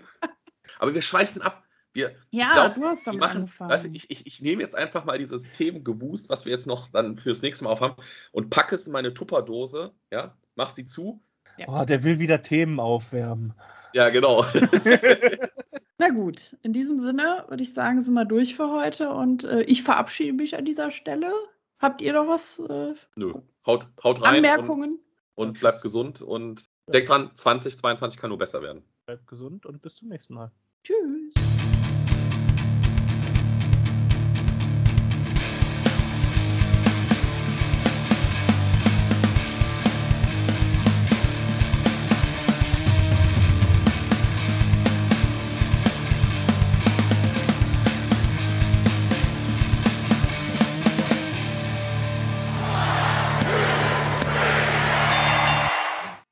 [SPEAKER 3] Aber wir schweifen ab. Wir,
[SPEAKER 1] ja,
[SPEAKER 3] ich glaub,
[SPEAKER 1] du hast damit
[SPEAKER 3] machen,
[SPEAKER 1] angefangen.
[SPEAKER 3] weißt ich, ich, ich nehme jetzt einfach mal dieses Themengewust, was wir jetzt noch dann fürs nächste Mal aufhaben, und packe es in meine Tupperdose, ja, mach sie zu.
[SPEAKER 2] Oh, der will wieder Themen aufwärmen.
[SPEAKER 3] Ja, genau.
[SPEAKER 1] Na gut, in diesem Sinne würde ich sagen, sind wir durch für heute und äh, ich verabschiede mich an dieser Stelle. Habt ihr noch was? Äh,
[SPEAKER 3] Nö. Haut, haut rein.
[SPEAKER 1] Anmerkungen?
[SPEAKER 3] Und, bleibt gesund und denkt dran, 2022 kann nur besser werden.
[SPEAKER 2] Bleibt gesund und bis zum nächsten Mal.
[SPEAKER 1] Tschüss.